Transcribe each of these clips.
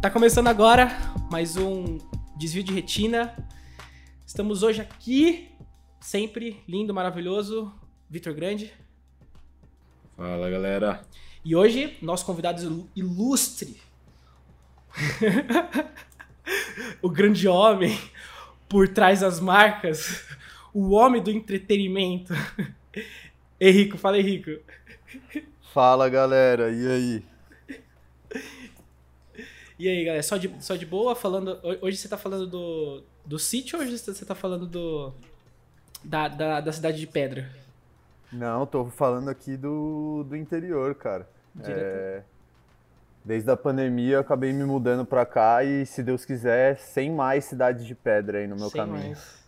Tá começando agora mais um desvio de retina. Estamos hoje aqui, sempre lindo, maravilhoso, Vitor Grande. Fala galera. E hoje, nosso convidado ilustre, o grande homem por trás das marcas, o homem do entretenimento. Henrico, fala Henrico. Fala galera, e aí? E aí, galera, só de, só de boa falando. Hoje você tá falando do, do sítio ou hoje você tá falando do. Da, da, da cidade de Pedra? Não, tô falando aqui do, do interior, cara. É, desde a pandemia eu acabei me mudando pra cá e, se Deus quiser, sem mais cidades de pedra aí no meu sem caminho. Mais.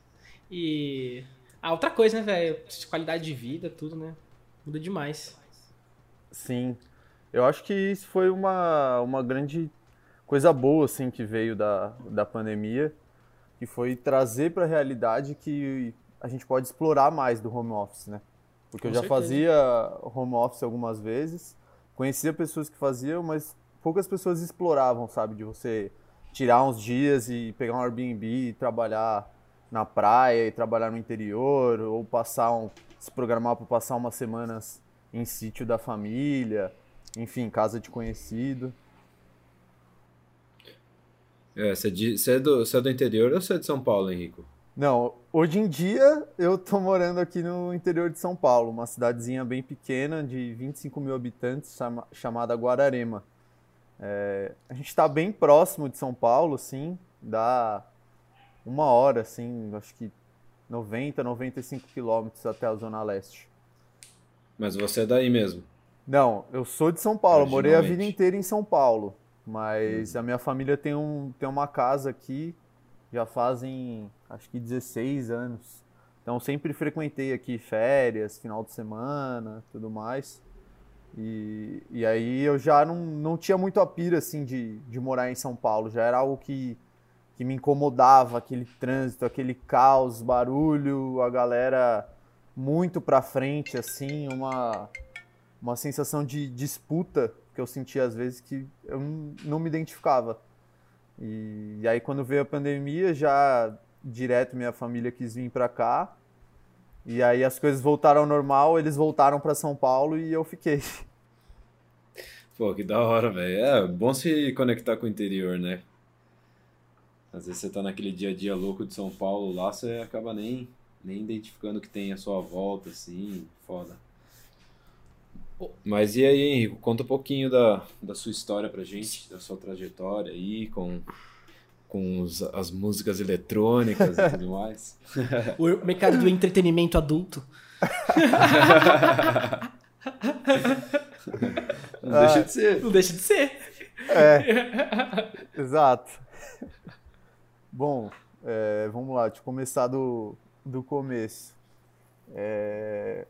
E. Ah, outra coisa, né, velho? Qualidade de vida, tudo, né? Muda demais. Sim. Eu acho que isso foi uma, uma grande coisa boa, assim, que veio da, da pandemia, que foi trazer para a realidade que a gente pode explorar mais do home office, né? Porque Com eu já certeza. fazia home office algumas vezes, conhecia pessoas que faziam, mas poucas pessoas exploravam, sabe? De você tirar uns dias e pegar um Airbnb e trabalhar na praia e trabalhar no interior, ou passar um, se programar para passar umas semanas em sítio da família, enfim, casa de conhecido. É, você, é, você, é do, você é do interior ou você é de São Paulo, Henrico? Não, hoje em dia eu tô morando aqui no interior de São Paulo, uma cidadezinha bem pequena de 25 mil habitantes chama, chamada Guararema. É, a gente está bem próximo de São Paulo, sim, dá uma hora, assim, acho que 90, 95 quilômetros até a Zona Leste. Mas você é daí mesmo? Não, eu sou de São Paulo, morei a vida inteira em São Paulo. Mas hum. a minha família tem, um, tem uma casa aqui, já fazem acho que 16 anos. Então sempre frequentei aqui férias, final de semana, tudo mais. E, e aí eu já não, não tinha muito a pira assim de, de morar em São Paulo, já era algo que, que me incomodava, aquele trânsito, aquele caos, barulho, a galera muito pra frente, assim, uma, uma sensação de disputa que eu sentia às vezes que eu não me identificava. E, e aí quando veio a pandemia, já direto minha família quis vir para cá. E aí as coisas voltaram ao normal, eles voltaram para São Paulo e eu fiquei. Pô, que da hora, velho. É bom se conectar com o interior, né? Às vezes você tá naquele dia a dia louco de São Paulo lá, você acaba nem, nem identificando que tem a sua volta, assim, foda. Mas e aí, Henrico, conta um pouquinho da, da sua história pra gente, da sua trajetória aí, com, com os, as músicas eletrônicas e tudo mais. o mercado do entretenimento adulto. Não deixa de ser. Não deixa de ser. É, exato. Bom, é, vamos lá, deixa eu começar do, do começo. É,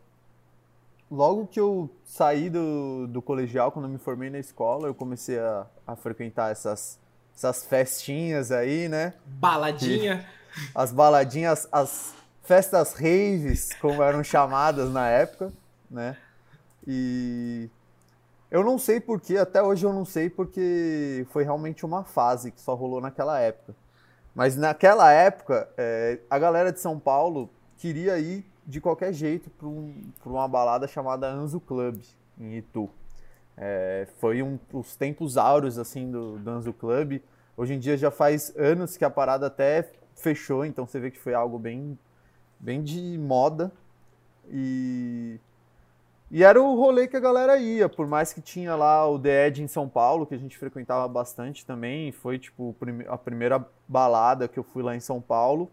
logo que eu saí do, do colegial, quando eu me formei na escola, eu comecei a, a frequentar essas, essas festinhas aí, né? Baladinha. E as baladinhas, as festas raves, como eram chamadas na época, né? E eu não sei porquê, até hoje eu não sei porque foi realmente uma fase que só rolou naquela época. Mas naquela época, é, a galera de São Paulo queria ir de qualquer jeito para um, uma balada chamada Anzo Club, em Itu. É, foi um, os tempos áureos assim, do, do Anzo Club. Hoje em dia já faz anos que a parada até fechou, então você vê que foi algo bem, bem de moda. E, e era o rolê que a galera ia, por mais que tinha lá o The Edge em São Paulo, que a gente frequentava bastante também. Foi tipo a primeira balada que eu fui lá em São Paulo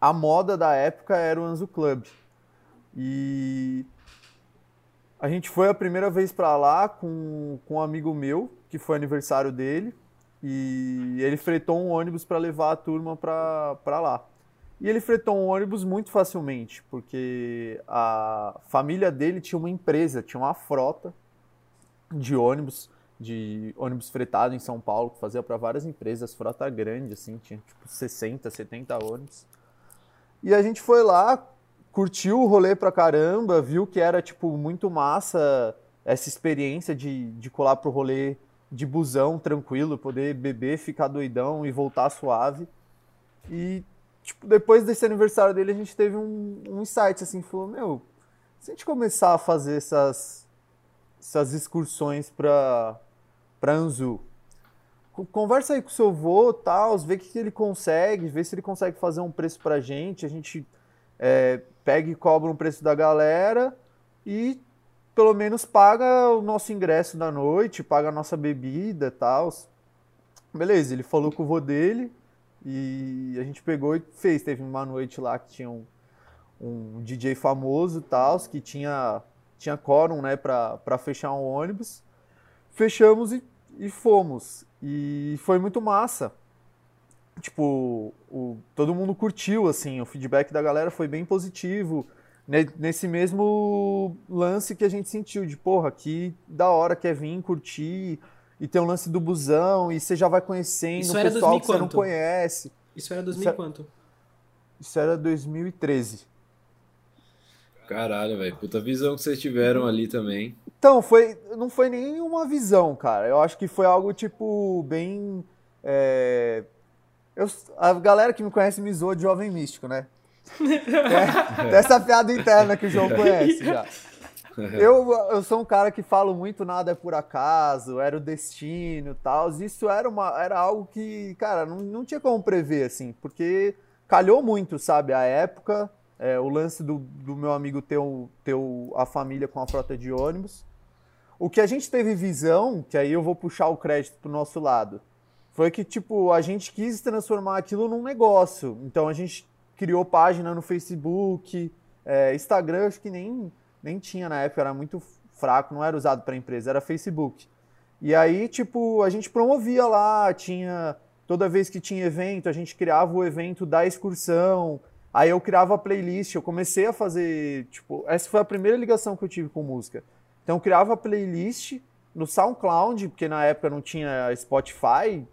a moda da época era o Anzu Club. E a gente foi a primeira vez para lá com, com um amigo meu, que foi aniversário dele, e ele fretou um ônibus para levar a turma para lá. E ele fretou um ônibus muito facilmente, porque a família dele tinha uma empresa, tinha uma frota de ônibus, de ônibus fretado em São Paulo, que fazia para várias empresas, frota grande, assim, tinha tipo 60, 70 ônibus. E a gente foi lá, curtiu o rolê pra caramba, viu que era, tipo, muito massa essa experiência de, de colar pro rolê de busão tranquilo, poder beber, ficar doidão e voltar suave. E, tipo, depois desse aniversário dele, a gente teve um, um insight, assim, falou, meu, se a gente começar a fazer essas, essas excursões pra, pra Anzu, conversa aí com o seu avô, tal, vê o que, que ele consegue, vê se ele consegue fazer um preço pra gente, a gente é, pega e cobra um preço da galera e pelo menos paga o nosso ingresso da noite, paga a nossa bebida tal. Beleza, ele falou com o vô dele e a gente pegou e fez. Teve uma noite lá que tinha um, um DJ famoso tal, que tinha, tinha quórum, né, pra, pra fechar um ônibus. Fechamos e, e fomos. E foi muito massa. Tipo, o, todo mundo curtiu, assim, o feedback da galera foi bem positivo. Nesse mesmo lance que a gente sentiu, de porra, que da hora quer vir curtir, e tem um lance do busão, e você já vai conhecendo Isso o pessoal 2000 que você não conhece. Isso era 2000 Isso é- quanto? Isso era 2013. Caralho, velho. Puta visão que vocês tiveram ali também. Então, foi, não foi nem uma visão, cara. Eu acho que foi algo, tipo, bem. é, eu- a galera que me conhece me zoa de jovem místico, né? É, tem essa piada interna que o João conhece já. Eu, eu sou um cara que falo muito nada é por acaso, era o destino e tal. Isso era, uma, era algo que, cara, não, não tinha como prever, assim, porque calhou muito, sabe? A época, é, o lance do, do meu amigo ter, o- ter o- a família com a frota de ônibus. O que a gente teve visão, que aí eu vou puxar o crédito pro nosso lado, foi que, tipo, a gente quis transformar aquilo num negócio. Então a gente criou página no Facebook, é, Instagram, acho que nem, nem tinha na época, era muito fraco, não era usado para empresa, era Facebook. E aí, tipo, a gente promovia lá, tinha. Toda vez que tinha evento, a gente criava o evento da excursão. Aí eu criava playlist, eu comecei a fazer. Tipo, essa foi a primeira ligação que eu tive com música. Então eu criava playlist no SoundCloud, porque na época não tinha Spotify,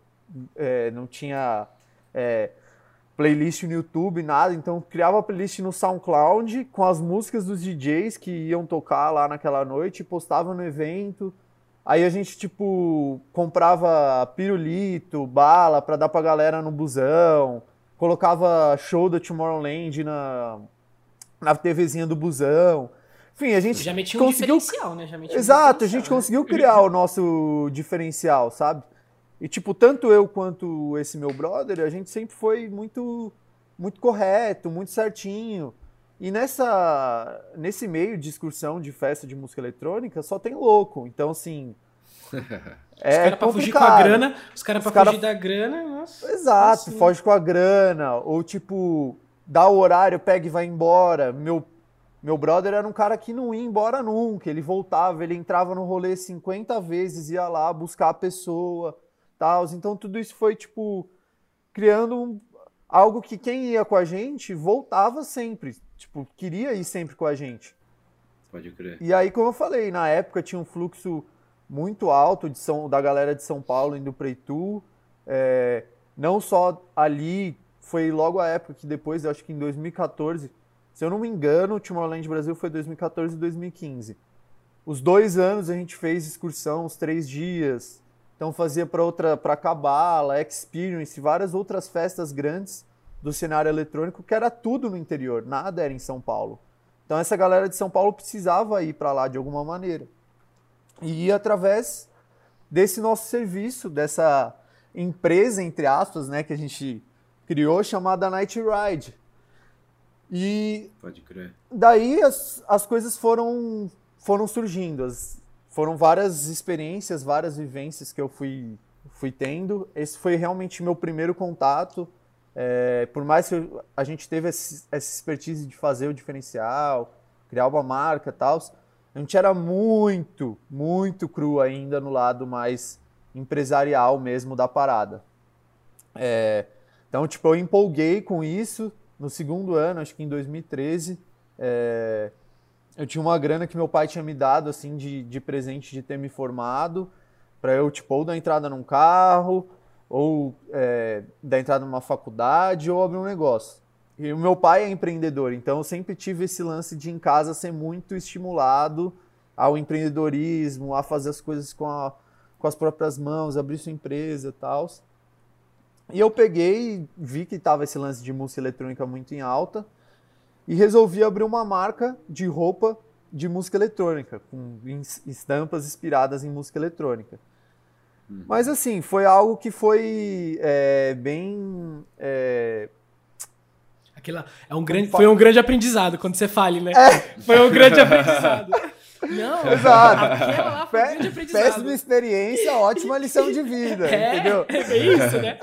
é, não tinha é, playlist no YouTube, nada. Então eu criava playlist no SoundCloud com as músicas dos DJs que iam tocar lá naquela noite, postava no evento. Aí a gente, tipo, comprava pirulito, bala pra dar pra galera no busão, colocava show da Tomorrowland na, na TVzinha do busão. Enfim, a gente Já metia um conseguiu diferencial, né? Já metia um Exato, a gente né? conseguiu criar o nosso diferencial, sabe? E tipo, tanto eu quanto esse meu brother, a gente sempre foi muito muito correto, muito certinho. E nessa nesse meio de excursão de festa de música eletrônica, só tem louco. Então assim, Os é caras pra fugir com a grana, os caras pra Os cara- fugir da grana, nossa. Exato, Assim. foge com a grana, ou tipo, dá o horário, pega e vai embora. Meu, meu brother era um cara que não ia embora nunca, ele voltava, ele entrava no rolê 50 vezes, ia lá buscar a pessoa, tal. Então tudo isso foi, tipo, criando um- algo que quem ia com a gente voltava sempre, tipo, queria ir sempre com a gente. Pode crer. E aí, como eu falei, na época tinha um fluxo muito alto de São, da galera de São Paulo indo para Itu. É, não só ali, foi logo a época que depois, eu acho que em 2014, se eu não me engano, o Tomorrowland Brasil foi 2014 e 2015. Os dois anos a gente fez excursão, os três dias. Então fazia para outra, para Cabala, Experience, várias outras festas grandes do cenário eletrônico, que era tudo no interior, nada era em São Paulo. Então essa galera de São Paulo precisava ir para lá de alguma maneira. E através desse nosso serviço, dessa empresa, entre aspas, né, que a gente criou, chamada Night Ride. E Pode crer. daí as, as coisas foram, foram surgindo. As, foram várias experiências, várias vivências que eu fui, fui tendo. Esse foi realmente meu primeiro contato. É, por mais que eu- a gente teve esse- essa expertise de fazer o diferencial, criar uma marca e tal, a gente era muito, muito cru ainda no lado mais empresarial mesmo da parada. É, então, tipo, eu empolguei com isso no segundo ano, acho que em 2013. é, eu tinha uma grana que meu pai tinha me dado, assim, de, de presente de ter me formado, para eu, tipo, ou dar entrada num carro, ou é, dar entrada numa faculdade, ou abrir um negócio. E o meu pai é empreendedor, então eu sempre tive esse lance de em casa ser muito estimulado ao empreendedorismo, a fazer as coisas com a, com as próprias mãos, abrir sua empresa e tal. E eu peguei, vi que tava esse lance de música eletrônica muito em alta e resolvi abrir uma marca de roupa de música eletrônica, com estampas inspiradas em música eletrônica. Uhum. Mas assim, foi algo que foi é, bem. É... Aquela, é um grande, foi um grande aprendizado quando você fale, né? É. Foi um grande aprendizado. Não, exato. Lá foi um grande aprendizado. Péssima experiência, ótima lição de vida, é, entendeu? É bem isso, né?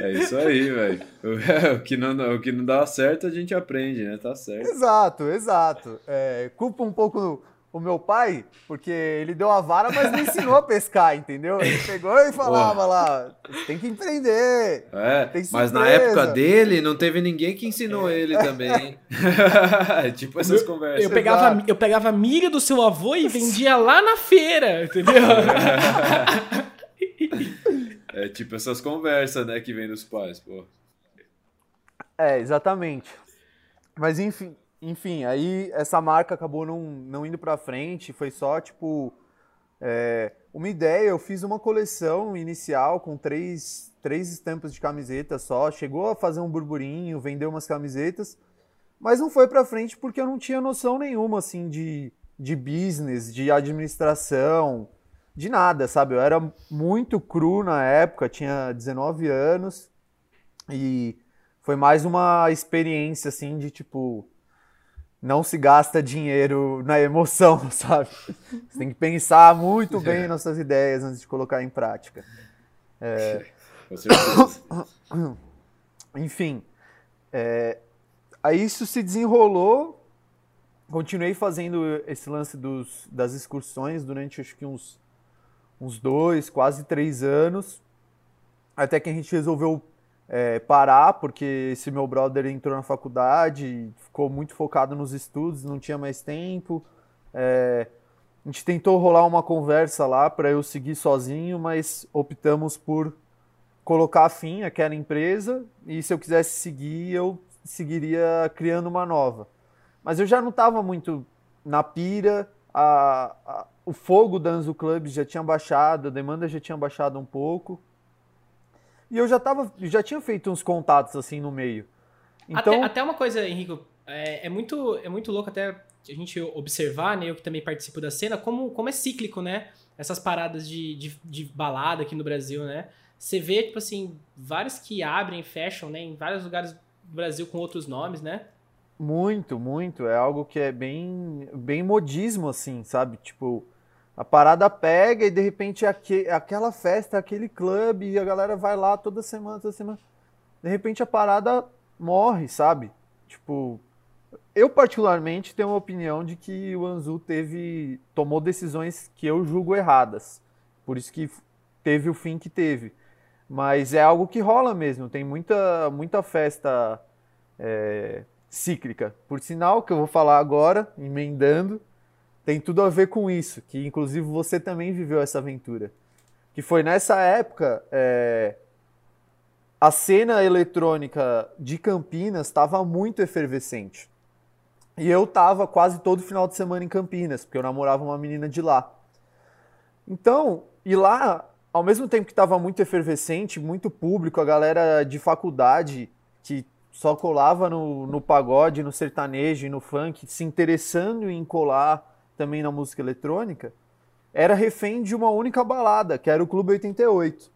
É isso aí, velho. O, que não, o que não dá certo a gente aprende, né? Tá certo. Exato, exato. É, culpa um pouco o meu pai, porque ele deu a vara, mas não ensinou a pescar, entendeu? Ele pegou e falava lá, tem que empreender. É, mas na época dele não teve ninguém que ensinou é. ele também. tipo essas eu, conversas. Eu pegava, eu pegava a milha do seu avô e vendia lá na feira, entendeu? É tipo essas conversas, né, que vem dos pais, pô. É, exatamente. Mas enfim, enfim, aí essa marca acabou não, não indo pra frente, foi só tipo é, uma ideia. Eu fiz uma coleção inicial com três, três estampas de camiseta só, chegou a fazer um burburinho, vendeu umas camisetas, mas não foi pra frente porque eu não tinha noção nenhuma assim de, de business, de administração de nada, sabe? Eu era muito cru na época, tinha 19 anos e foi mais uma experiência assim de tipo não se gasta dinheiro na emoção, sabe? Você tem que pensar muito bem nas suas ideias antes de colocar em prática. É... Com certeza. Enfim, é... aí isso se desenrolou. Continuei fazendo esse lance dos, das excursões durante acho que uns uns dois, quase três anos, até que a gente resolveu é, parar, porque esse meu brother entrou na faculdade, ficou muito focado nos estudos, não tinha mais tempo. É, a gente tentou rolar uma conversa lá para eu seguir sozinho, mas optamos por colocar fim àquela empresa e se eu quisesse seguir, eu seguiria criando uma nova. Mas eu já não estava muito na pira, a, a, o fogo da Anzu Club já tinha baixado, a demanda já tinha baixado um pouco. E eu já tava, já tinha feito uns contatos assim no meio. Então... Até, até uma coisa, Henrico, é, é, muito, é muito louco até a gente observar, né, eu que também participo da cena, como, como é cíclico, né? Essas paradas de, de, de balada aqui no Brasil, né? Você vê, tipo assim, vários que abrem fecham, né? Em vários lugares do Brasil com outros nomes, né? Muito, muito. É algo que é bem, bem modismo, assim, sabe? Tipo, a parada pega e de repente aqu aquela festa, aquele clube, e a galera vai lá toda semana, toda semana. De repente a parada morre, sabe? Tipo, eu particularmente tenho uma opinião de que o Anzu teve tomou decisões que eu julgo erradas. Por isso que teve o fim que teve. Mas é algo que rola mesmo. Tem muita, muita festa é, cíclica. Por sinal, que eu vou falar agora, emendando, tem tudo a ver com isso, que inclusive você também viveu essa aventura. Que foi nessa época, é, a cena eletrônica de Campinas estava muito efervescente. E eu tava quase todo final de semana em Campinas, porque eu namorava uma menina de lá. Então, e lá, ao mesmo tempo que estava muito efervescente, muito público, a galera de faculdade que só colava no, no pagode, no sertanejo e no funk, se interessando em colar também na música eletrônica, era refém de uma única balada, que era o Clube 88.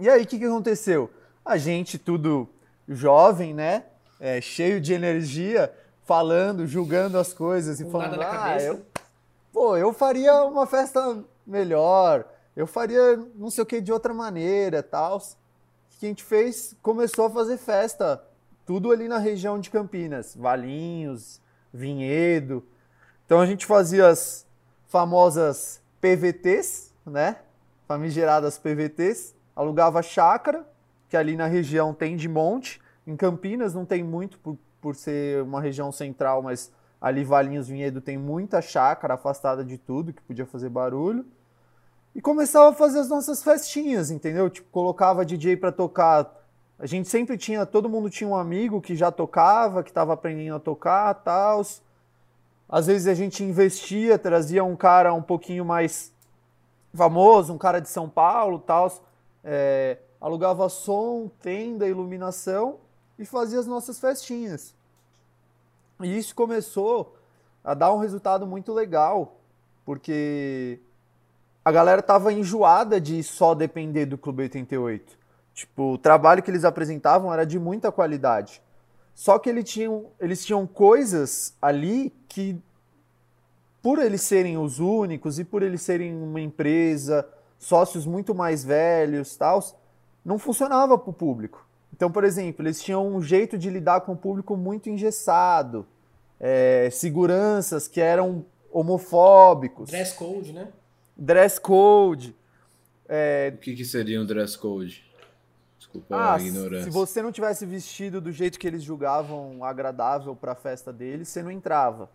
E aí, o que, que aconteceu? A gente, tudo jovem, né? É, cheio de energia, falando, julgando as coisas e falando, ah, eu, pô, eu faria uma festa melhor, eu faria não sei o que de outra maneira, tal. O que a gente fez? Começou a fazer festa, tudo ali na região de Campinas, Valinhos, Vinhedo, então a gente fazia as famosas PVTs, né? Famigeradas PVTs, alugava chácara, que ali na região tem de monte. Em Campinas não tem muito por, por ser uma região central, mas ali Valinhos Vinhedo tem muita chácara afastada de tudo que podia fazer barulho. E começava a fazer as nossas festinhas, entendeu? Tipo, colocava DJ para tocar. A gente sempre tinha, todo mundo tinha um amigo que já tocava, que estava aprendendo a tocar, tal. Às vezes a gente investia, trazia um cara um pouquinho mais famoso, um cara de São Paulo, tal, é, alugava som, tenda, iluminação e fazia as nossas festinhas. E isso começou a dar um resultado muito legal, porque a galera tava enjoada de só depender do Clube 88. Tipo, o trabalho que eles apresentavam era de muita qualidade. Só que eles tinham, eles tinham coisas ali que, por eles serem os únicos e por eles serem uma empresa, sócios muito mais velhos, tal, não funcionava para o público. Então, por exemplo, eles tinham um jeito de lidar com o público muito engessado, é, seguranças que eram homofóbicos. Dress code, né? Dress code. É... O que, que seria um dress code? Desculpa ah, a ignorância. Se você não tivesse vestido do jeito que eles julgavam agradável para a festa deles, você não entrava.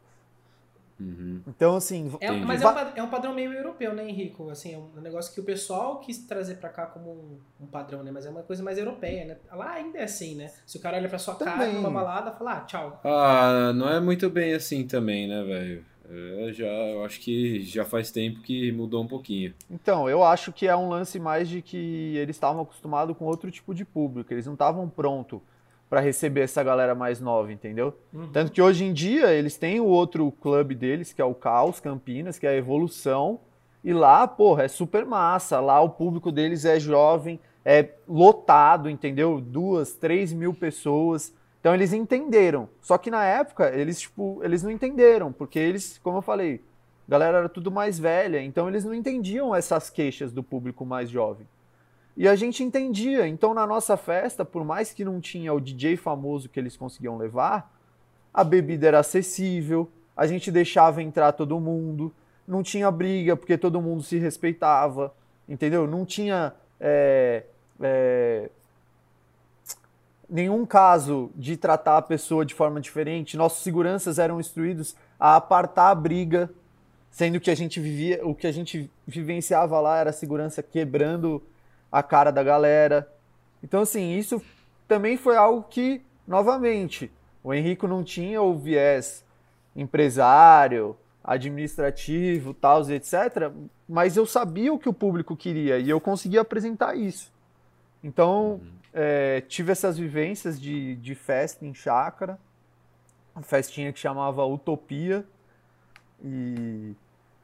Uhum. Então, assim. É, mas é um, é um, padrão meio europeu, né, Henrico? Assim, é um negócio que o pessoal quis trazer para cá como um, um, padrão, né? Mas é uma coisa mais europeia, né? Lá ainda é assim, né? Se o cara olha pra sua também. cara numa balada, fala, ah, tchau. Ah, não é muito bem assim também, né, velho? É, já, eu acho que já faz tempo que mudou um pouquinho. Então, eu acho que é um lance mais de que eles estavam acostumados com outro tipo de público, eles não estavam prontos para receber essa galera mais nova, entendeu? Uhum. Tanto que hoje em dia eles têm o outro clube deles, que é o Caos Campinas, que é a Evolução, e lá, porra, é super massa. Lá o público deles é jovem, é lotado, entendeu? Duas, três mil pessoas. Então eles entenderam. Só que na época, eles, tipo, eles não entenderam, porque eles, como eu falei, a galera era tudo mais velha, então eles não entendiam essas queixas do público mais jovem. E a gente entendia. Então na nossa festa, por mais que não tinha o DJ famoso que eles conseguiam levar, a bebida era acessível, a gente deixava entrar todo mundo, não tinha briga porque todo mundo se respeitava, entendeu? Não tinha é, é, nenhum caso de tratar a pessoa de forma diferente. Nossos seguranças eram instruídos a apartar a briga, sendo que a gente vivia, o que a gente vivenciava lá era a segurança quebrando a cara da galera. Então, assim, isso também foi algo que, novamente, o Henrico não tinha o viés empresário, administrativo, tal, etc. Mas eu sabia o que o público queria e eu conseguia apresentar isso. Então, uhum é, tive essas vivências de, de festa em chácara, uma festinha que chamava Utopia e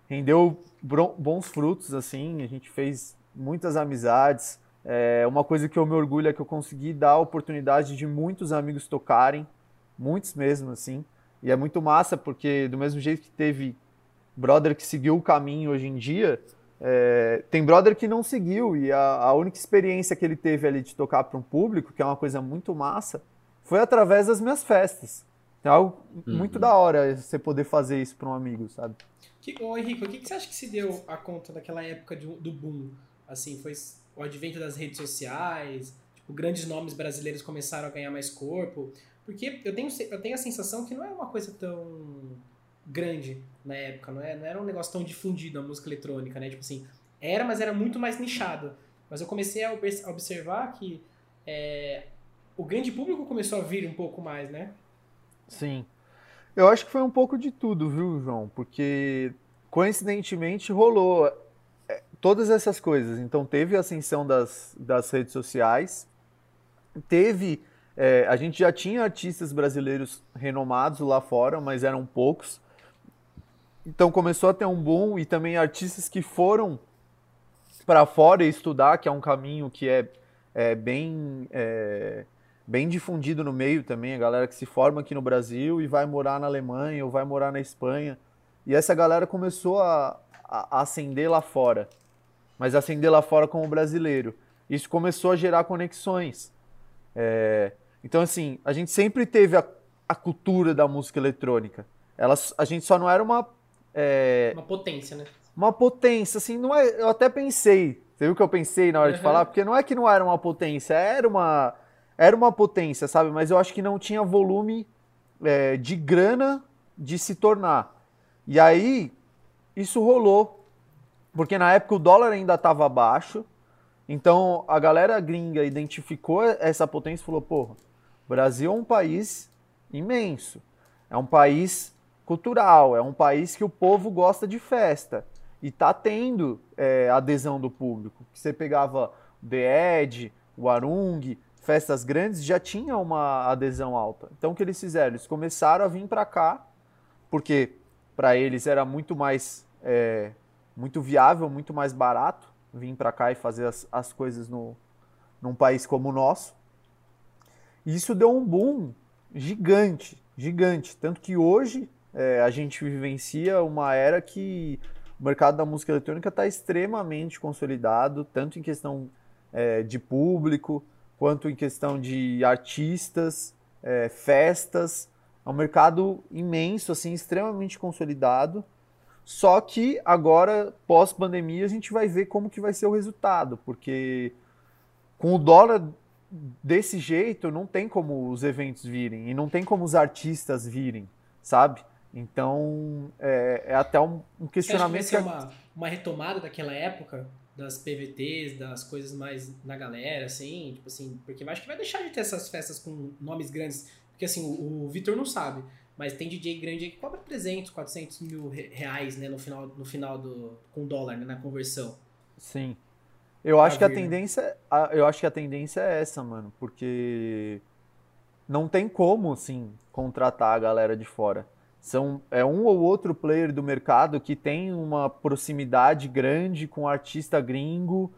rendeu bons frutos, assim, a gente fez muitas amizades. É, uma coisa que eu me orgulho é que eu consegui dar a oportunidade de muitos amigos tocarem, muitos mesmo, assim, e é muito massa porque do mesmo jeito que teve brother que seguiu o caminho hoje em dia, é, tem brother que não seguiu e a, a, única experiência que ele teve ali de tocar para um público, que é uma coisa muito massa, foi através das minhas festas. É algo uhum. muito da hora você poder fazer isso para um amigo, sabe? Que, ô Henrique, o que, que, você acha que se deu a conta daquela época de, do boom? Assim, foi o advento das redes sociais, tipo, grandes nomes brasileiros começaram a ganhar mais corpo. Porque eu tenho, eu tenho a sensação que não é uma coisa tão grande na época, não, é, não era um negócio tão difundido a música eletrônica, né? Tipo assim, era, mas era muito mais nichado. Mas eu comecei a observar que é, o grande público começou a vir um pouco mais, né? Sim. Eu acho que foi um pouco de tudo, viu, João? Porque coincidentemente rolou é, todas essas coisas. Então teve a ascensão das, das redes sociais, teve. É, a gente já tinha artistas brasileiros renomados lá fora, mas eram poucos. Então começou a ter um boom e também artistas que foram para fora estudar, que é um caminho que é, é bem, é, bem difundido no meio também, a galera que se forma aqui no Brasil e vai morar na Alemanha ou vai morar na Espanha. E essa galera começou a, a, a ascender lá fora, mas ascender lá fora como brasileiro. Isso começou a gerar conexões. É, então, assim, a gente sempre teve a, a cultura da música eletrônica. Ela, a gente só não era uma é, uma potência, né? Uma potência, assim, não é. Eu até pensei. Você viu que eu pensei na hora uhum. de falar? Porque não é que não era uma potência, era uma. Era uma potência, sabe? Mas eu acho que não tinha volume é, de grana de se tornar. E aí, isso rolou. Porque na época o dólar ainda estava baixo. Então a galera gringa identificou essa potência e falou: porra, o Brasil é um país imenso. É um país cultural, é um país que o povo gosta de festa. E tá tendo é, adesão do público. Você pegava The Edge, o Arung, festas grandes, já tinha uma adesão alta. Então o que eles fizeram? Eles começaram a vir para cá, porque para eles era muito mais é, muito viável, muito mais barato vir para cá e fazer as, as coisas no, num país como o nosso. E isso deu um boom gigante, gigante. Tanto que hoje é, a gente vivencia uma era que o mercado da música eletrônica está extremamente consolidado, tanto em questão é, de público, quanto em questão de artistas, é, festas. É um mercado imenso, assim, extremamente consolidado. Só que agora, pós-pandemia, a gente vai ver como que vai ser o resultado, porque com o dólar desse jeito, não tem como os eventos virem, e não tem como os artistas virem, sabe? Então, é, é até um, um questionamento... Você acha que vai ser uma, uma retomada daquela época, das PVTs, das coisas mais na galera, assim, tipo assim, porque acho que vai deixar de ter essas festas com nomes grandes, porque assim, o, o Vitor não sabe, mas tem DJ grande que cobra 300, 400 mil reais, né, no final, no final do, com dólar, né, na conversão. Sim. Eu acho que a né? tendência, eu acho que a tendência é essa, mano, porque não tem como, assim, contratar a galera de fora. São, é um ou outro player do mercado que tem uma proximidade grande com um artista gringo,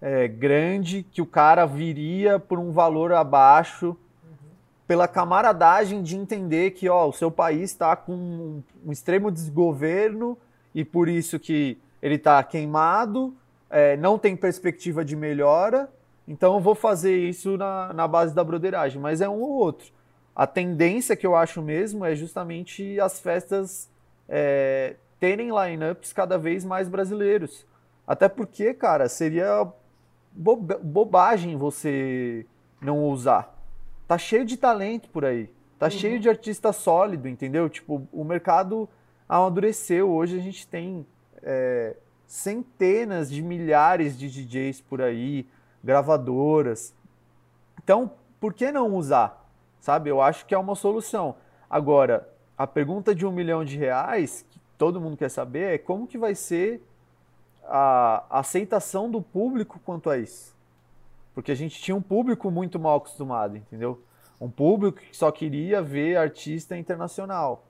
é, grande, que o cara viria por um valor abaixo pela camaradagem de entender que ó, o seu país está com um, um, extremo desgoverno e por isso que ele está queimado, é, não tem perspectiva de melhora, então eu vou fazer isso na, na base da broderagem, mas é um ou outro. A tendência que eu acho mesmo é justamente as festas é, terem lineups cada vez mais brasileiros. Até porque, cara, seria bobagem você não usar tá cheio de talento por aí. Tá uhum. cheio de artista sólido, entendeu? Tipo, o mercado amadureceu. Hoje a gente tem é, centenas de milhares de DJs por aí, gravadoras. Então, por que não usar? Sabe? Eu acho que é uma solução. Agora, a pergunta de um milhão de reais, que todo mundo quer saber, é como que vai ser a aceitação do público quanto a isso. Porque a gente tinha um público muito mal acostumado, entendeu? Um público que só queria ver artista internacional.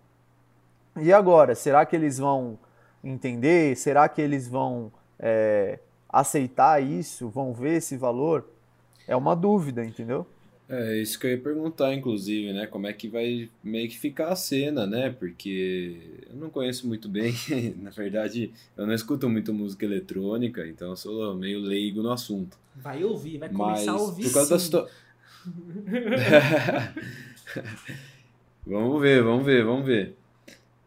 E agora, será que eles vão entender? Será que eles vão é, aceitar isso? Vão ver esse valor? É uma dúvida, entendeu? É isso que eu ia perguntar, inclusive, né? Como é que vai meio que ficar a cena, né? Porque eu não conheço muito bem, na verdade, eu não escuto muito música eletrônica, então eu sou meio leigo no assunto. Vai ouvir, vai começar Mas, a ouvir. Por causa sim. da vamos ver, vamos ver, vamos ver.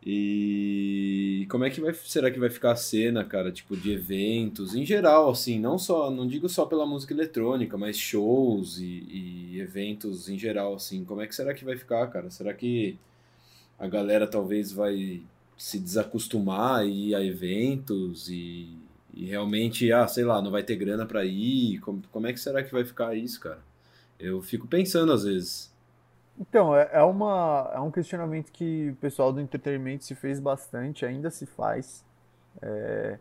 E como é que vai, será que vai ficar a cena, cara, tipo de eventos em geral, assim, não só, não digo só pela música eletrônica, mas shows e, e eventos em geral, assim, como é que será que vai ficar, cara? Será que a galera talvez vai se desacostumar a ir a eventos e, e realmente, ah, sei lá, não vai ter grana para ir? Como, como é que será que vai ficar isso, cara? Eu fico pensando às vezes. Então, é, é, uma, é um questionamento que o pessoal do entretenimento se fez bastante, ainda se faz. É,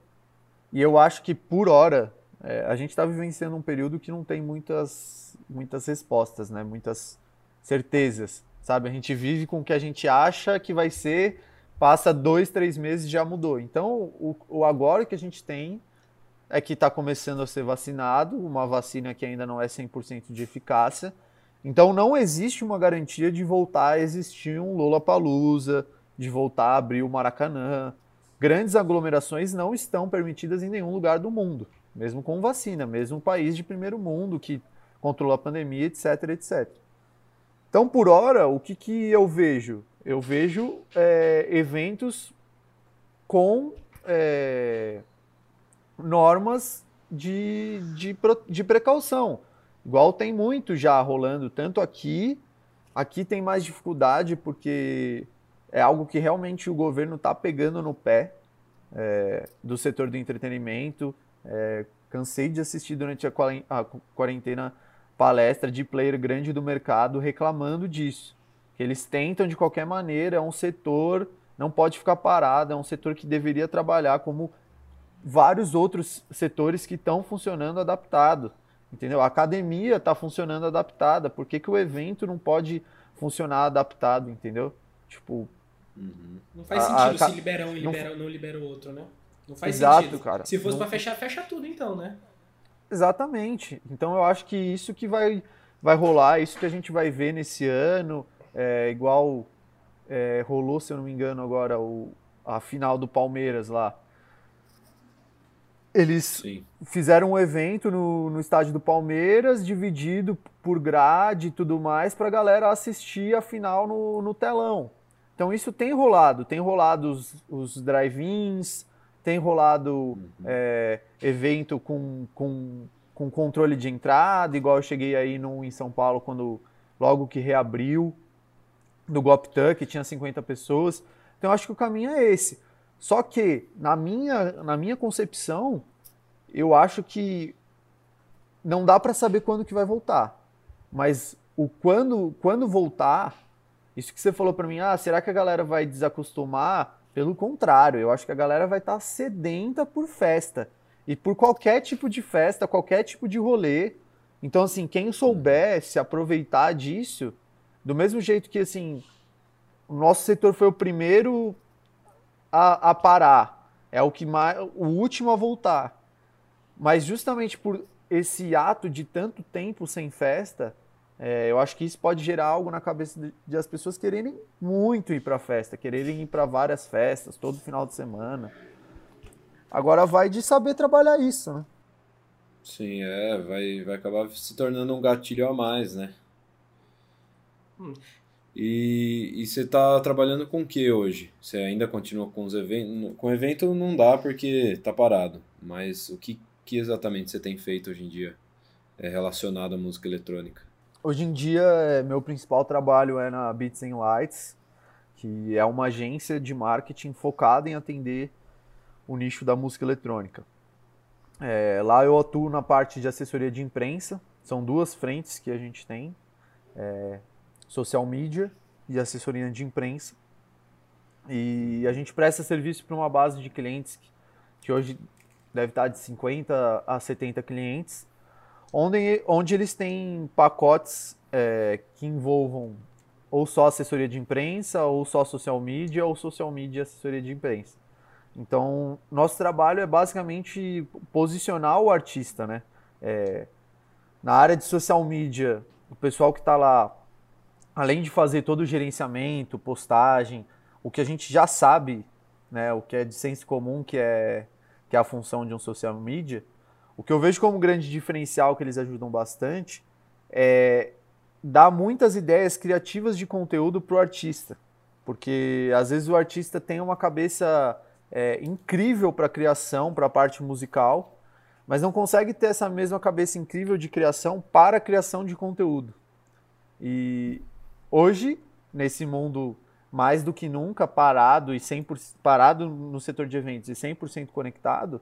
e eu acho que, por hora, é, a gente está vivenciando um período que não tem muitas, muitas respostas, né? muitas certezas, sabe? A gente vive com o que a gente acha que vai ser, passa dois, três meses e já mudou. Então, o, o agora que a gente tem é que está começando a ser vacinado, uma vacina que ainda não é 100% de eficácia, então não existe uma garantia de voltar a existir um Lollapalooza, de voltar a abrir o Maracanã. Grandes aglomerações não estão permitidas em nenhum lugar do mundo, mesmo com vacina, mesmo um país de primeiro mundo que controla a pandemia, etc, etc. Então, por hora, o que, que eu vejo? Eu vejo é, eventos com é, normas de, de, de precaução. Igual tem muito já rolando, tanto aqui, aqui tem mais dificuldade porque é algo que realmente o governo está pegando no pé é, do setor do entretenimento. É, cansei de assistir durante a quarentena palestra de player grande do mercado reclamando disso. Que eles tentam de qualquer maneira, é um setor, não pode ficar parado, é um setor que deveria trabalhar como vários outros setores que estão funcionando adaptado. Entendeu? A academia está funcionando adaptada. Por que, que o evento não pode funcionar adaptado, entendeu? Tipo. Uhum. Não faz sentido a, a, se libera um e libera, não, não libera o outro, né? Não faz Exato, sentido. cara. Se fosse para fechar, fecha tudo então, né? Exatamente. Então eu acho que isso que vai, vai rolar, isso que a gente vai ver nesse ano, é, igual é, rolou, se eu não me engano, agora o, a final do Palmeiras lá. Eles Sim. fizeram um evento no, no estádio do Palmeiras, dividido por grade e tudo mais, para a galera assistir a final no, no telão. Então isso tem rolado, tem rolado os, os drive-ins, tem rolado uhum. é, evento com, com, com controle de entrada, igual eu cheguei aí no, em São Paulo quando logo que reabriu, do Goptan, que tinha 50 pessoas. Então eu acho que o caminho é esse. Só que, na minha, na minha concepção, eu acho que não dá para saber quando que vai voltar. Mas o quando, quando voltar, isso que você falou para mim, ah, será que a galera vai desacostumar? Pelo contrário, eu acho que a galera vai estar tá sedenta por festa. E por qualquer tipo de festa, qualquer tipo de rolê. Então, assim, quem souber se aproveitar disso, do mesmo jeito que, assim, o nosso setor foi o primeiro a, a parar, é o que mais, o último a voltar. Mas justamente por esse ato de tanto tempo sem festa, é, eu acho que isso pode gerar algo na cabeça de, de as pessoas quererem muito ir para festa, quererem ir para várias festas todo final de semana. Agora vai de saber trabalhar isso, né? Sim, é, vai, vai acabar se tornando um gatilho a mais, né? Hum. E, e você está trabalhando com o que hoje? Você ainda continua com os eventos? Com evento não dá porque tá parado, mas o que, que exatamente você tem feito hoje em dia é relacionado à música eletrônica? Hoje em dia, é, meu principal trabalho é na Beats and Lights, que é uma agência de marketing focada em atender o nicho da música eletrônica. É, lá eu atuo na parte de assessoria de imprensa, são duas frentes que a gente tem, é, social media e assessoria de imprensa. E a gente presta serviço para uma base de clientes que, que hoje deve estar de 50 a 70 clientes, onde, onde eles têm pacotes é, que envolvam ou só assessoria de imprensa, ou só social media, ou social media e assessoria de imprensa. Então, nosso trabalho é basicamente posicionar o artista, né? É, na área de social media, o pessoal que está lá, além de fazer todo o gerenciamento, postagem, o que a gente já sabe, né? O que é de senso comum, que é, que é a função de um social media, o que eu vejo como grande diferencial que eles ajudam bastante é dar muitas ideias criativas de conteúdo para o artista. Porque às vezes o artista tem uma cabeça é, incrível para criação, para a parte musical, mas não consegue ter essa mesma cabeça incrível de criação para a criação de conteúdo. E hoje, nesse mundo mais do que nunca parado e 100% parado no setor de eventos e 100% conectado,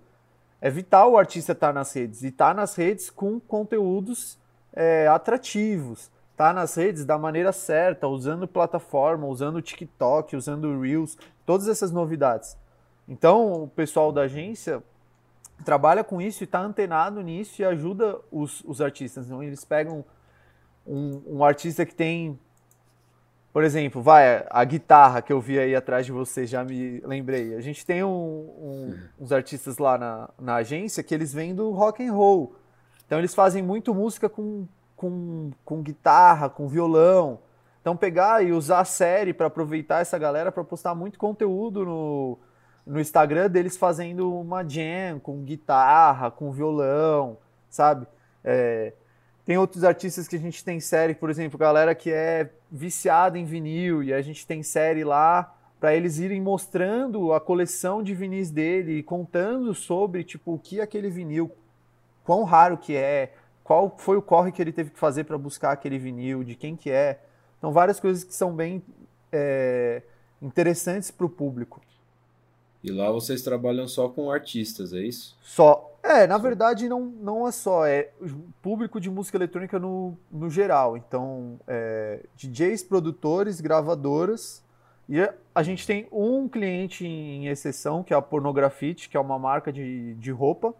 é vital o artista estar tá nas redes e estar tá nas redes com conteúdos é, atrativos, estar tá nas redes da maneira certa, usando plataforma, usando TikTok, usando Reels, todas essas novidades. Então, o pessoal da agência trabalha com isso e está antenado nisso e ajuda os, os artistas. Então, eles pegam um, um artista que tem por exemplo, vai, a guitarra que eu vi aí atrás de você, já me lembrei. A gente tem um, um, uns artistas lá na, na agência que eles vêm do rock and roll. Então eles fazem muito música com, com, com guitarra, com violão. Então pegar e usar a série para aproveitar essa galera para postar muito conteúdo no, no Instagram deles fazendo uma jam com guitarra, com violão, sabe? É, tem outros artistas que a gente tem série, por exemplo, galera que é viciada em vinil e a gente tem série lá para eles irem mostrando a coleção de vinis dele e contando sobre tipo o que é aquele vinil, quão raro que é, qual foi o corre que ele teve que fazer para buscar aquele vinil, de quem que é. Então várias coisas que são bem é, interessantes para o público. E lá vocês trabalham só com artistas, é isso? Só. É, na verdade não, não é só, é público de música eletrônica no, no geral. Então, é, DJs, produtores, gravadoras E a gente tem um cliente em exceção, que é a Pornografite, que é uma marca de, de roupa,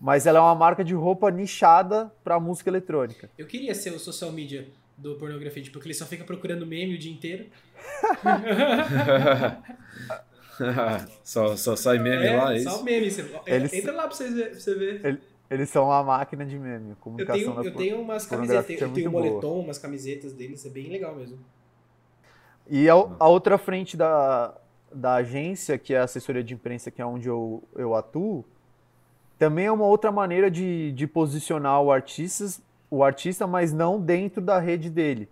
mas ela é uma marca de roupa nichada para música eletrônica. Eu queria ser o social media do Pornografite, porque ele só fica procurando meme o dia inteiro. só, só sai meme é, lá, é só isso? meme. Você, Eles- Entra lá pra você ver. Pra você ver. Eles são uma máquina de meme, Eu comunicação tenho, da eu por- tenho umas camisetas, eu é tenho um boa. moletom, umas camisetas deles, é bem legal mesmo. E a, a outra frente da, da agência, que é a assessoria de imprensa, que é onde eu, eu atuo, também é uma outra maneira de, de posicionar o artista, o artista, mas não dentro da rede dele,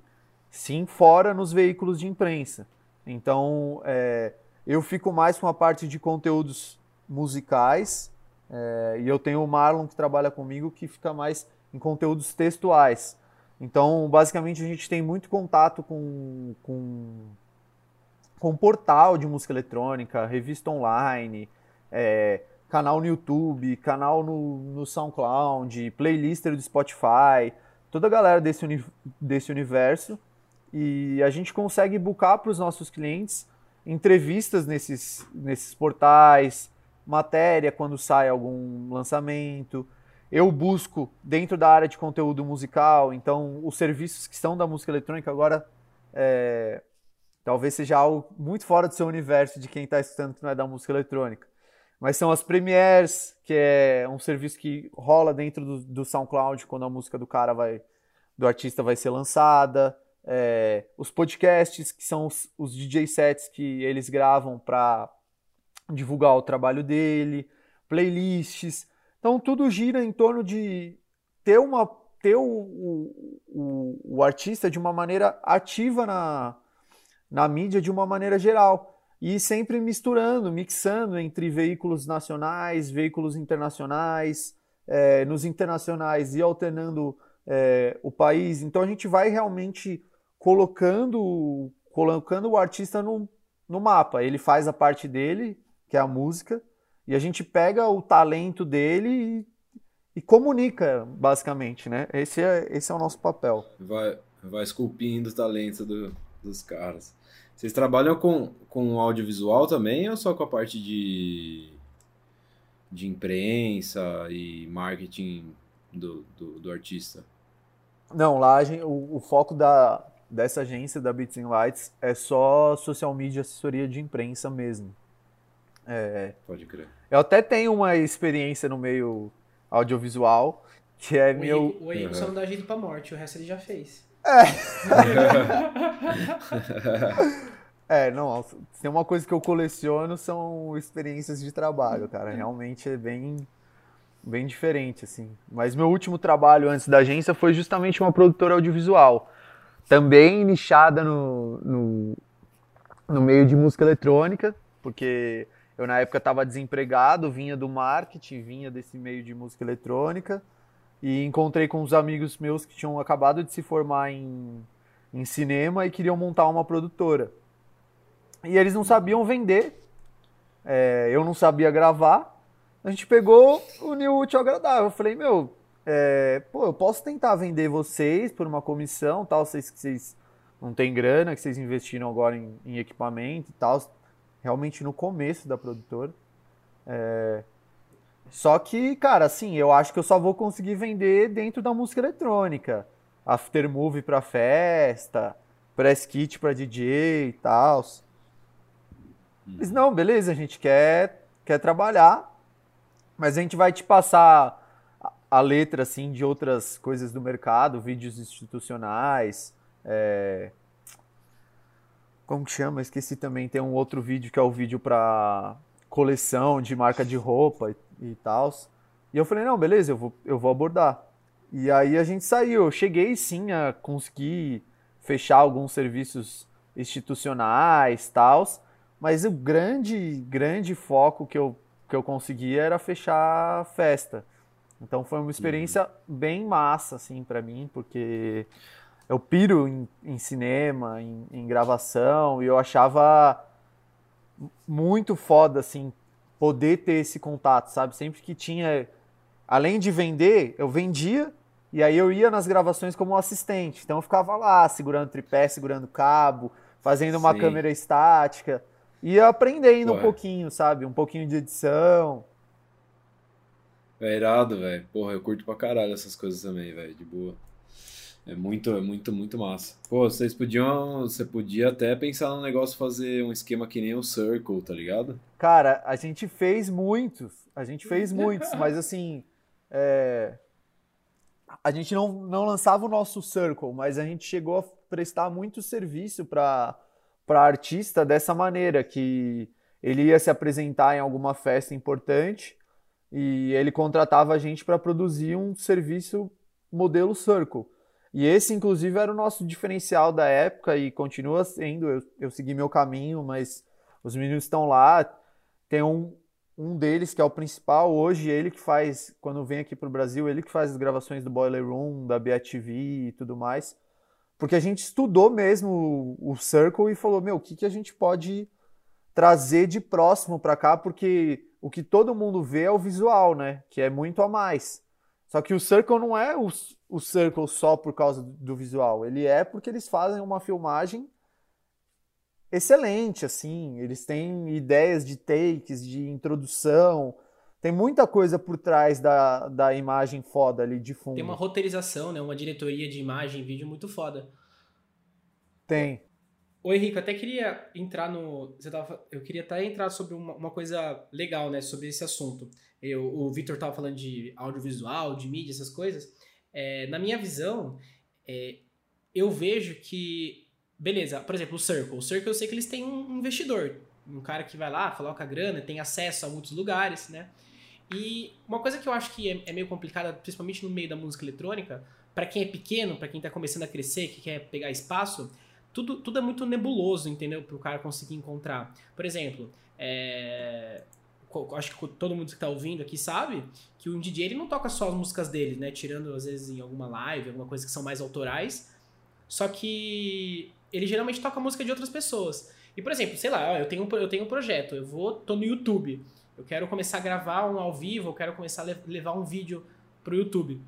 sim fora nos veículos de imprensa. Então, é, eu fico mais com a parte de conteúdos musicais, é, e eu tenho o Marlon que trabalha comigo, que fica mais em conteúdos textuais. Então, basicamente, a gente tem muito contato com, com, com portal de música eletrônica, revista online, é, canal no YouTube, canal no, no SoundCloud, playlister do Spotify, toda a galera desse, uni- desse universo. E a gente consegue buscar para os nossos clientes entrevistas nesses, nesses portais, matéria quando sai algum lançamento. Eu busco dentro da área de conteúdo musical, então os serviços que são da música eletrônica agora é, talvez seja algo muito fora do seu universo de quem está escutando que não é da música eletrônica. Mas são as premieres, que é um serviço que rola dentro do, do SoundCloud quando a música do cara vai, do artista vai ser lançada. É, os podcasts, que são os, os DJ sets que eles gravam para divulgar o trabalho dele, playlists. Então tudo gira em torno de ter, uma, ter o, o, o, o artista de uma maneira ativa na, na mídia de uma maneira geral. E sempre misturando, mixando entre veículos nacionais, veículos internacionais, é, nos internacionais e alternando é, o país. Então a gente vai realmente colocando, colocando o artista no, no mapa. Ele faz a parte dele, que é a música, e a gente pega o talento dele e, e comunica, basicamente, né? Esse é, esse é o nosso papel. Vai, vai esculpindo o talento do- dos caras. Vocês trabalham com, com audiovisual também ou só com a parte de, de imprensa e marketing do, do, do artista? Não, lá a gen- o, o foco da, dessa agência, da Beats and Lights, é só social media, assessoria de imprensa mesmo. É, Pode crer. eu até tenho uma experiência no meio audiovisual, que é O meu... O Henrico Uhum. só não dá jeito pra morte, o resto ele já fez. É, não, se tem uma coisa que eu coleciono são experiências de trabalho, cara. Realmente é bem, bem diferente, assim. Mas meu último trabalho antes da agência foi justamente uma produtora audiovisual. Também nichada no, no, no meio de música eletrônica, porque eu na época estava desempregado, vinha do marketing, vinha desse meio de música eletrônica. E encontrei com uns amigos meus que tinham acabado de se formar em, em cinema e queriam montar uma produtora. E eles não sabiam vender, é, eu não sabia gravar. A gente pegou o New ao Agradável. Eu falei, meu, é, pô, eu posso tentar vender vocês por uma comissão, tal, vocês que vocês não têm grana, que vocês investiram agora em, em equipamento e tal, realmente no começo da produtora. É, só que, cara, assim, eu acho que eu só vou conseguir vender dentro da música eletrônica. Aftermovie pra festa, press kit pra DJ e tal. Mas não, beleza, a gente quer, quer trabalhar, mas a gente vai te passar a, letra, assim, de outras coisas do mercado, vídeos institucionais, é... Como que chama? Esqueci também, tem um outro vídeo que é o vídeo para coleção de marca de roupa e, e tal. E eu falei, não, beleza, eu vou, eu vou abordar. E aí a gente saiu. Eu cheguei sim a conseguir fechar alguns serviços institucionais, tal, mas o grande, grande foco que eu, que eu consegui era fechar festa. Então foi uma experiência bem massa, assim, para mim, porque eu piro em, em cinema, em, em gravação, e eu achava muito foda, assim, poder ter esse contato, sabe? Sempre que tinha. Além de vender, eu vendia e aí eu ia nas gravações como assistente. Então eu ficava lá, segurando tripé, segurando cabo, fazendo uma Sim. câmera estática. E aprendendo um Ué. pouquinho, sabe? Um pouquinho de edição. É irado, velho. Porra, eu curto pra caralho essas coisas também, velho, de boa. É muito, é muito, muito massa. Pô, vocês podiam, você podia até pensar num negócio fazer um esquema que nem o Circle, tá ligado? Cara, a gente fez muitos. A gente fez muitos, mas assim. é, A gente não, não lançava o nosso Circle, mas a gente chegou a prestar muito serviço para para artista dessa maneira, que ele ia se apresentar em alguma festa importante e ele contratava a gente para produzir um serviço modelo Circle. E esse, inclusive, era o nosso diferencial da época e continua sendo. Eu, eu segui meu caminho, mas os meninos estão lá. Tem um, um deles que é o principal hoje, ele que faz, quando vem aqui pro Brasil, ele que faz as gravações do Boiler Room, da BATV e tudo mais. Porque a gente estudou mesmo o, o Circle e falou, meu, o que, que a gente pode trazer de próximo para cá? Porque o que todo mundo vê é o visual, né? Que é muito a mais. Só que o Circle não é o, o Circle só por causa do, visual. Ele é porque eles fazem uma filmagem excelente, assim. Eles têm ideias de takes, de introdução. Tem muita coisa por trás da, da imagem foda ali de fundo. Tem uma roteirização, né? Uma diretoria de imagem e vídeo muito foda. Tem. Ô Henrique, eu até queria entrar no. Tava, eu queria até entrar sobre uma, uma coisa legal, né? Sobre esse assunto. Eu, o Victor tava falando de audiovisual, de mídia, essas coisas. É, na minha visão, é, eu vejo que. Beleza, por exemplo, o Circle. O Circle eu sei que eles têm um investidor. Um cara que vai lá, coloca grana, tem acesso a muitos lugares, né? E uma coisa que eu acho que é, é meio complicada, principalmente no meio da música eletrônica, para quem é pequeno, para quem tá começando a crescer, que quer pegar espaço, tudo, tudo é muito nebuloso, entendeu? Para o cara conseguir encontrar. Por exemplo, é, acho que todo mundo que tá ouvindo aqui sabe que o DJ ele não toca só as músicas dele, né? Tirando às vezes em alguma live, alguma coisa que são mais autorais. Só que ele geralmente toca música de outras pessoas. E por exemplo, sei lá, eu tenho eu tenho um projeto, eu vou tô no YouTube. Eu quero começar a gravar um ao vivo, eu quero começar a le- levar um vídeo pro YouTube.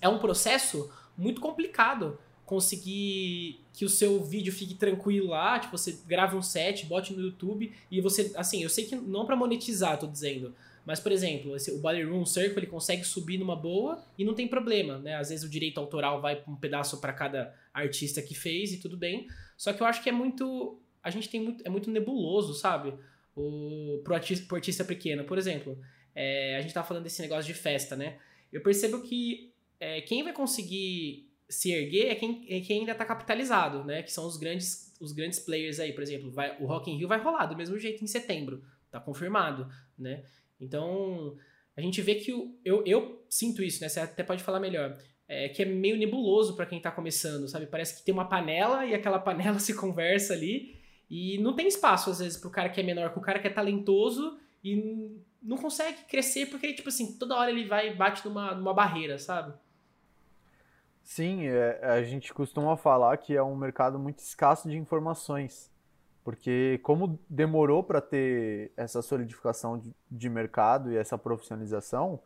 É um processo muito complicado conseguir que o seu vídeo fique tranquilo lá, tipo, você grave um set, bote no YouTube e você, assim, eu sei que não pra monetizar, tô dizendo, mas, por exemplo, esse, o Boiler Room Circle, ele consegue subir numa boa e não tem problema, né? Às vezes o direito autoral vai um pedaço pra cada artista que fez e tudo bem, só que eu acho que é muito, a gente tem muito, é muito nebuloso, sabe? O, pro, artista, pro artista pequeno, por exemplo, é, a gente tava falando desse negócio de festa, né? Eu percebo que é, quem vai conseguir se erguer é quem, é quem ainda tá capitalizado, né? Que são os grandes, os grandes players aí, por exemplo, vai, o Rock in Rio vai rolar do mesmo jeito em setembro, tá confirmado, né? Então, a gente vê que o, eu, eu sinto isso, né? Você até pode falar melhor. É, que é meio nebuloso para quem tá começando, sabe? Parece que tem uma panela e aquela panela se conversa ali e não tem espaço, às vezes, pro cara que é menor, pro cara que é talentoso e não consegue crescer porque, tipo assim, toda hora ele vai bate numa, numa barreira, sabe? Sim, é, a gente costuma falar que é um mercado muito escasso de informações, porque como demorou para ter essa solidificação de, de mercado e essa profissionalização,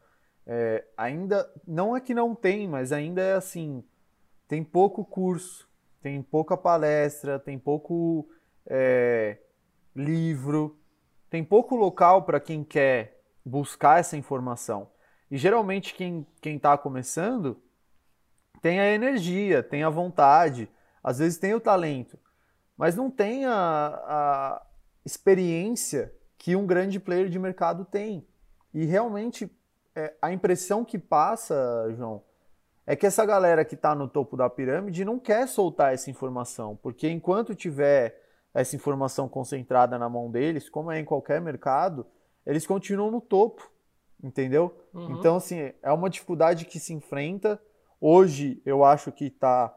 é, ainda não é que não tem, mas ainda é assim, tem pouco curso, tem pouca palestra, tem pouco é, livro, tem pouco local para quem quer buscar essa informação. E geralmente quem quem está começando tem a energia, tem a vontade, às vezes tem o talento, mas não tem a, a experiência que um grande player de mercado tem. E realmente é, a impressão que passa, João, é que essa galera que está no topo da pirâmide não quer soltar essa informação, porque enquanto tiver essa informação concentrada na mão deles, como é em qualquer mercado, eles continuam no topo, entendeu? Uhum. Então, assim, é uma dificuldade que se enfrenta. Hoje eu acho que está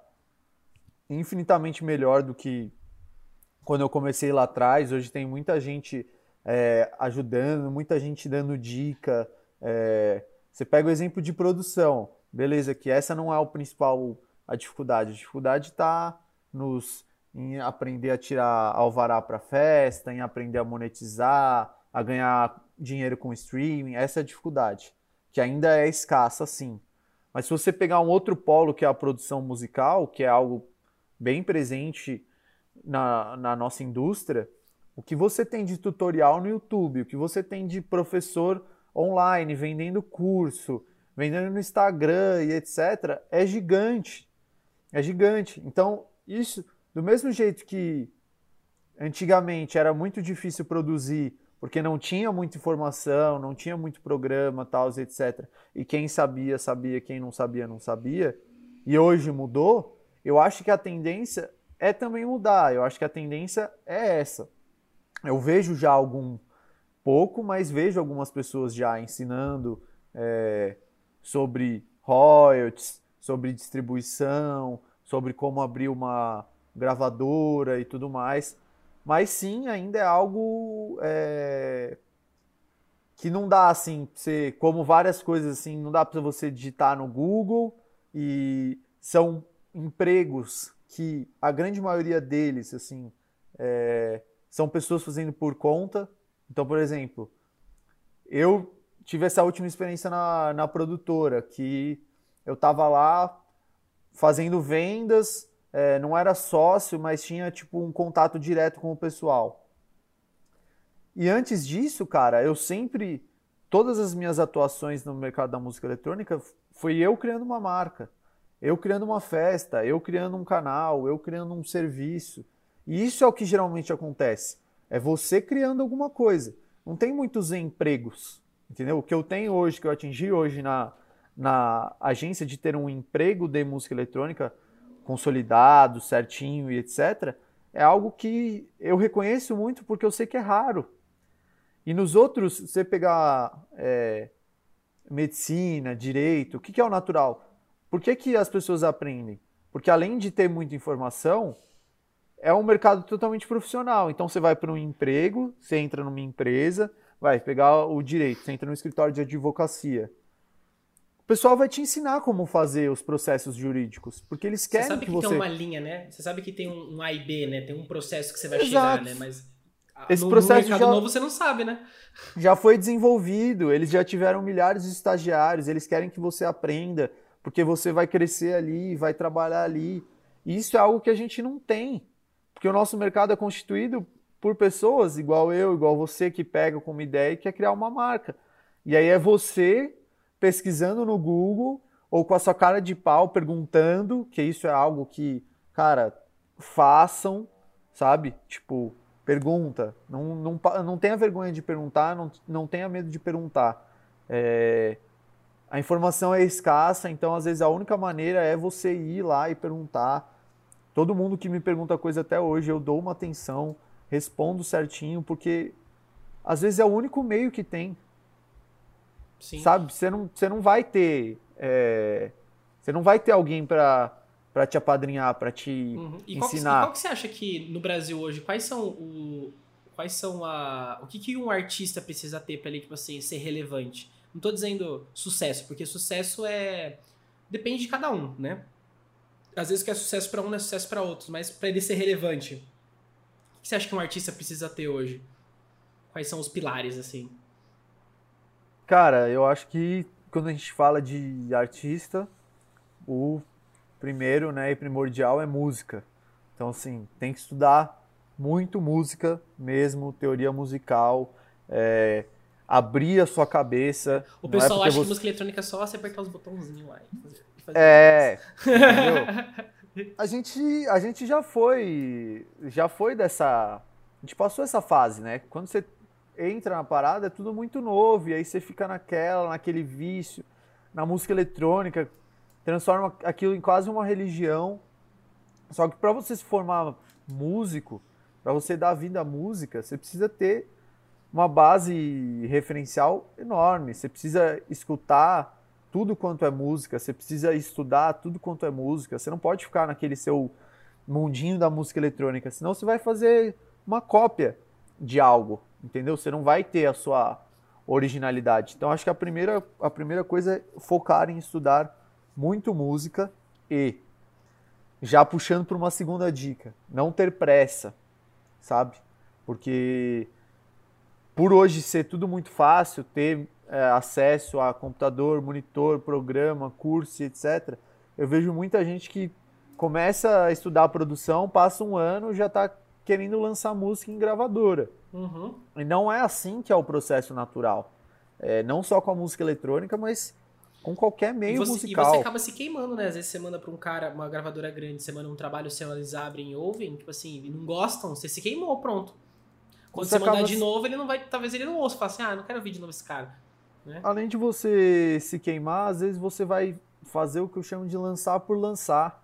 infinitamente melhor do que quando eu comecei lá atrás. Hoje tem muita gente é, ajudando, muita gente dando dica. É, você pega o exemplo de produção, beleza? Que essa não é o principal a dificuldade. A dificuldade está nos em aprender a tirar alvará para festa, em aprender a monetizar, a ganhar dinheiro com streaming. Essa é a dificuldade, que ainda é escassa, sim. Mas se você pegar um outro polo que é a produção musical, que é algo bem presente na, na nossa indústria, o que você tem de tutorial no YouTube, o que você tem de professor online, vendendo curso, vendendo no Instagram e etc., é gigante. É gigante. Então, isso, do mesmo jeito que antigamente era muito difícil produzir, porque não tinha muita informação, não tinha muito programa, tal, etc. E quem sabia, sabia, quem não sabia, não sabia. E hoje mudou. Eu acho que a tendência é também mudar. Eu acho que a tendência é essa. Eu vejo já algum pouco, mas vejo algumas pessoas já ensinando é, sobre royalties, sobre distribuição, sobre como abrir uma gravadora e tudo mais. Mas sim, ainda é algo é, que não dá assim, você, como várias coisas assim, não dá para você digitar no Google e são empregos que a grande maioria deles assim é, são pessoas fazendo por conta. Então, por exemplo, eu tive essa última experiência na, na produtora, que eu estava lá fazendo vendas, é, não era sócio, mas tinha tipo um contato direto com o pessoal. E antes disso, cara, eu sempre, todas as minhas atuações no mercado da música eletrônica, foi eu criando uma marca, eu criando uma festa, eu criando um canal, eu criando um serviço. E isso é o que geralmente acontece. É você criando alguma coisa. Não tem muitos empregos, entendeu? O que eu tenho hoje, que eu atingi hoje na, na agência de ter um emprego de música eletrônica consolidado, certinho e etc., é algo que eu reconheço muito porque eu sei que é raro. E nos outros, você pegar é, medicina, direito, o que, que é o natural? Por que, que as pessoas aprendem? Porque além de ter muita informação, é um mercado totalmente profissional. Então você vai para um emprego, você entra numa empresa, vai pegar o direito, você entra no escritório de advocacia. O pessoal vai te ensinar como fazer os processos jurídicos, porque eles querem você sabe que, que você... tem uma linha, né? Você sabe que tem um A e B, né? Tem um processo que você vai Exato. chegar, né? Mas esse no, processo no já, novo você não sabe, né? Já foi desenvolvido, eles já tiveram milhares de estagiários, eles querem que você aprenda, porque você vai crescer ali, vai trabalhar ali. E isso é algo que a gente não tem, porque o nosso mercado é constituído por pessoas igual eu, igual você, que pega como ideia e quer criar uma marca. E aí é você pesquisando no Google ou com a sua cara de pau perguntando, que isso é algo que, cara, façam, sabe? Tipo, pergunta. Não, não, não tenha vergonha de perguntar, não, não tenha medo de perguntar. É, a informação é escassa, então às vezes a única maneira é você ir lá e perguntar. Todo mundo que me pergunta coisa até hoje, eu dou uma atenção, respondo certinho, porque às vezes é o único meio que tem. Sim. Sabe? Você não, você não vai ter. É, você não vai ter alguém para para te apadrinhar, para te uhum. e ensinar. Qual, e qual que você acha que no Brasil hoje, quais são o quais são a o que, que um artista precisa ter para ele tipo assim ser relevante? Não tô dizendo sucesso, porque sucesso é depende de cada um, né? Às vezes que é sucesso para um não é sucesso para outros, mas para ele ser relevante, o que você acha que um artista precisa ter hoje? Quais são os pilares assim? Cara, eu acho que quando a gente fala de artista, o primeiro né, e primordial é música. Então, assim, tem que estudar muito música mesmo, teoria musical, é, abrir a sua cabeça. O é pessoal é acha você... que música eletrônica é só você apertar os botãozinhos lá. Fazer, é, entendeu? a gente, a gente já foi, já foi dessa, a gente passou essa fase, né? Quando você entra na parada, é tudo muito novo, e aí você fica naquela, naquele vício, na música eletrônica, transforma aquilo em quase uma religião. Só que para você se formar músico, para você dar vida à música, você precisa ter uma base referencial enorme. Você precisa escutar tudo quanto é música, você precisa estudar tudo quanto é música. Você não pode ficar naquele seu mundinho da música eletrônica, senão você vai fazer uma cópia de algo entendeu? Você não vai ter a sua originalidade. Então acho que a primeira, a primeira coisa é focar em estudar muito música e já puxando para uma segunda dica, não ter pressa, sabe? Porque por hoje ser tudo muito fácil, ter é, acesso a computador, monitor, programa, curso, etc. Eu vejo muita gente que começa a estudar produção, passa um ano, já está querendo lançar música em gravadora. Uhum. E não é assim que é o processo natural. É, não só com a música eletrônica, mas com qualquer meio e você, musical. E você acaba se queimando, né? Às vezes você manda pra um cara, uma gravadora grande, você manda um trabalho seu, eles abrem e ouvem, tipo assim, e não gostam, você se queimou, pronto. Quando você, você mandar de novo, ele não vai. Talvez ele não ouça, fala assim, ah, não quero ouvir de novo esse cara. Né? Além de você se queimar, às vezes você vai fazer o que eu chamo de lançar por lançar.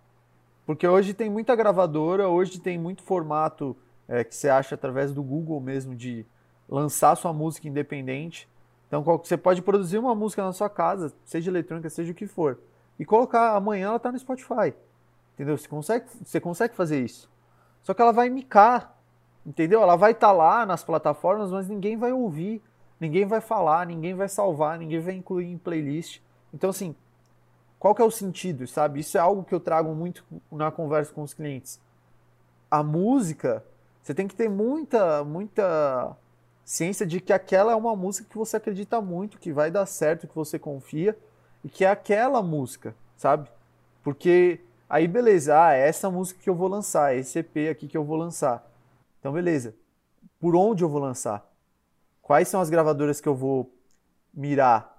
Porque hoje tem muita gravadora, hoje tem muito formato é, que você acha através do Google mesmo de lançar sua música independente. Então você pode produzir uma música na sua casa, seja eletrônica, seja o que for, e colocar amanhã ela está no Spotify. Entendeu? Você consegue, você consegue fazer isso. Só que ela vai micar, entendeu? Ela vai estar tá lá nas plataformas, mas ninguém vai ouvir, ninguém vai falar, ninguém vai salvar, ninguém vai incluir em playlist. Então assim, qual que é o sentido, sabe? Isso é algo que eu trago muito na conversa com os clientes. A música, você tem que ter muita, muita ciência de que aquela é uma música que você acredita muito, que vai dar certo, que você confia e que é aquela música, sabe? Porque aí beleza, ah, é essa música que eu vou lançar, é esse EP aqui que eu vou lançar. Então beleza. Por onde eu vou lançar? Quais são as gravadoras que eu vou mirar?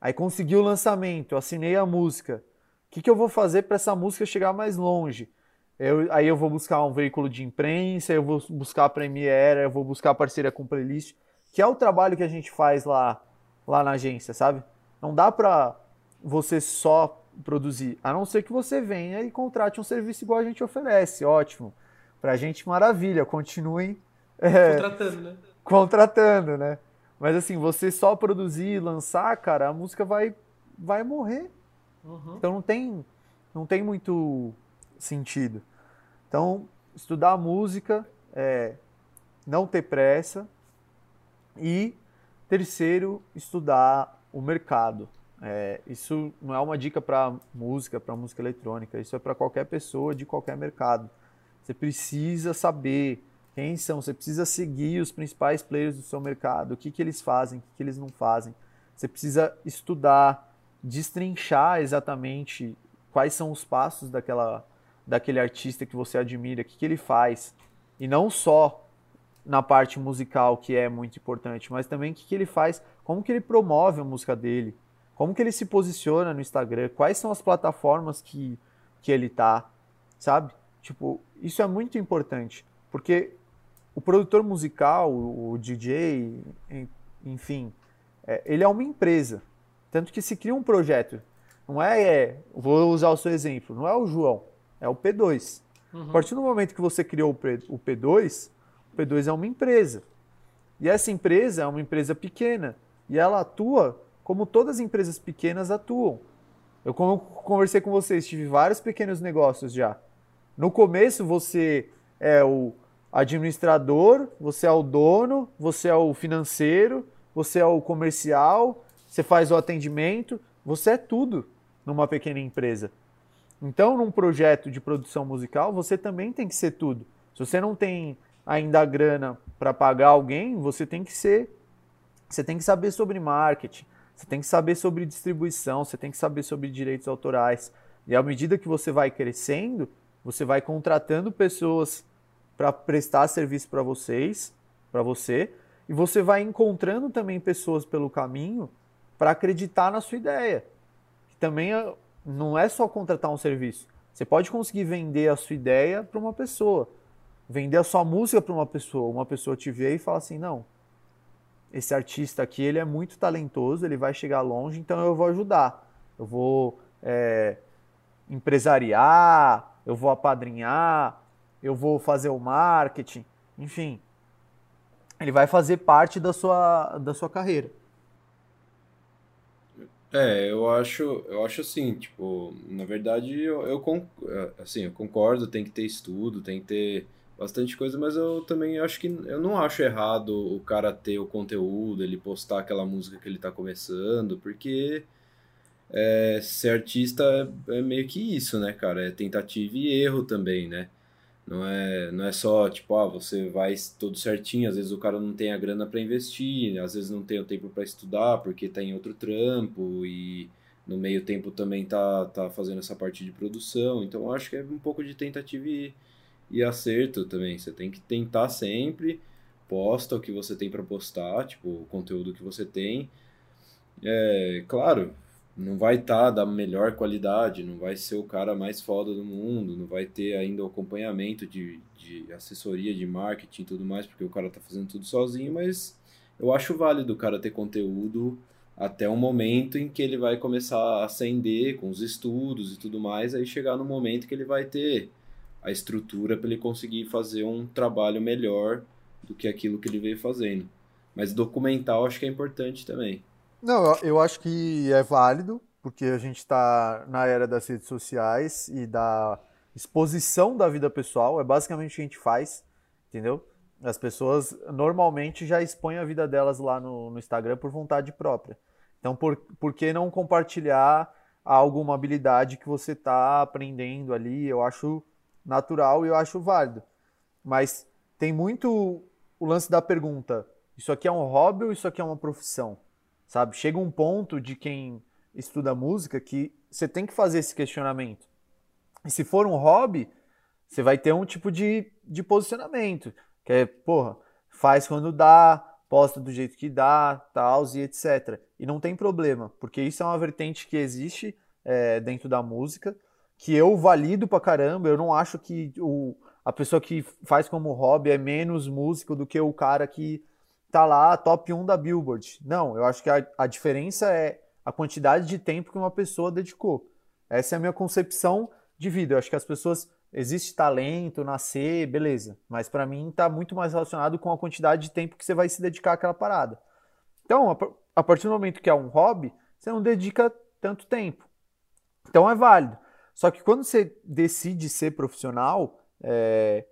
Aí consegui o lançamento, assinei a música. O que, que eu vou fazer para essa música chegar mais longe? Eu, aí eu vou buscar um veículo de imprensa, eu vou buscar a Premiere, eu vou buscar parceria com playlist, que é o trabalho que a gente faz lá, lá na agência, sabe? Não dá pra você só produzir, a não ser que você venha e contrate um serviço igual a gente oferece, ótimo. Pra gente, maravilha, continuem é, contratando, né? Contratando, né? Mas assim, você só produzir e lançar, cara, a música vai, vai morrer. Uhum. Então não tem, não tem muito sentido. Então, estudar música, é, não ter pressa e, terceiro, estudar o mercado. É, isso não é uma dica para música, para música eletrônica, isso é para qualquer pessoa de qualquer mercado. Você precisa saber quem são, você precisa seguir os principais players do seu mercado, o que, que eles fazem, o que, que eles não fazem. Você precisa estudar, destrinchar exatamente quais são os passos daquela, daquele artista que você admira, o que, que ele faz. E não só na parte musical, que é muito importante, mas também o que, que ele faz, como que ele promove a música dele, como que ele se posiciona no Instagram, quais são as plataformas que, que ele tá, sabe? Tipo, isso é muito importante, porque o produtor musical, o DJ, enfim, é, ele é uma empresa. Tanto que se cria um projeto. Não é, é, vou usar o seu exemplo, não é o João. É o P2. Uhum. A partir do momento que você criou o P2, o P2 é uma empresa. E essa empresa é uma empresa pequena. E ela atua como todas as empresas pequenas atuam. Eu conversei com vocês, tive vários pequenos negócios já. No começo você é o administrador, você é o dono, você é o financeiro, você é o comercial, você faz o atendimento, você é tudo numa pequena empresa. Então, num projeto de produção musical, você também tem que ser tudo. Se você não tem ainda grana para pagar alguém, você tem que ser. Você tem que saber sobre marketing, você tem que saber sobre distribuição, você tem que saber sobre direitos autorais. E à medida que você vai crescendo, você vai contratando pessoas para prestar serviço para vocês, para você, e você vai encontrando também pessoas pelo caminho para acreditar na sua ideia. Que também é não é só contratar um serviço. Você pode conseguir vender a sua ideia para uma pessoa, vender a sua música para uma pessoa. Uma pessoa te vê e fala assim: não, esse artista aqui ele é muito talentoso, ele vai chegar longe, então eu vou ajudar. Eu vou é, empresariar, eu vou apadrinhar, eu vou fazer o marketing, enfim. Ele vai fazer parte da sua, da sua carreira. É, eu acho, eu acho assim, tipo, na verdade, eu, eu, assim, eu concordo, tem que ter estudo, tem que ter bastante coisa, mas eu também acho que eu não acho errado o cara ter o conteúdo, ele postar aquela música que ele tá começando, porque é, ser artista é, é meio que isso, né, cara? É tentativa e erro também, né? Não é, não é só, tipo, ah, você vai todo certinho, às vezes o cara não tem a grana para investir, às vezes não tem o tempo para estudar porque tá em outro trampo e no meio tempo também tá, tá fazendo essa parte de produção. Então acho que é um pouco de tentativa e, e acerto também. Você tem que tentar sempre, posta o que você tem para postar, tipo, o conteúdo que você tem. É, claro, não vai estar tá da melhor qualidade, não vai ser o cara mais foda do mundo, não vai ter ainda o acompanhamento de, de assessoria, de marketing e tudo mais, porque o cara tá fazendo tudo sozinho, mas eu acho válido o cara ter conteúdo até um momento em que ele vai começar a ascender com os estudos e tudo mais, aí chegar no momento que ele vai ter a estrutura para ele conseguir fazer um trabalho melhor do que aquilo que ele veio fazendo. Mas documental acho que é importante também. Não, eu acho que é válido, porque a gente está na era das redes sociais e da exposição da vida pessoal, é basicamente o que a gente faz, entendeu? As pessoas normalmente já expõem a vida delas lá no, no Instagram por vontade própria. Então, por, por que não compartilhar alguma habilidade que você está aprendendo ali? Eu acho natural e eu acho válido. Mas tem muito o lance da pergunta: isso aqui é um hobby ou isso aqui é uma profissão? Sabe? Chega um ponto de quem estuda música que você tem que fazer esse questionamento. E se for um hobby, você vai ter um tipo de, de posicionamento. Que é, porra, faz quando dá, posta do jeito que dá, tal, e etc. E não tem problema, porque isso é uma vertente que existe é, dentro da música, que eu valido pra caramba. Eu não acho que o, a pessoa que faz como hobby é menos músico do que o cara que tá lá top 1 da Billboard. Não, eu acho que a, a diferença é a quantidade de tempo que uma pessoa dedicou. Essa é a minha concepção de vida. Eu acho que as pessoas existe talento, nascer, beleza. Mas para mim está muito mais relacionado com a quantidade de tempo que você vai se dedicar àquela parada. Então, a partir do momento que é um hobby, você não dedica tanto tempo. Então é válido. Só que quando você decide ser profissional, é,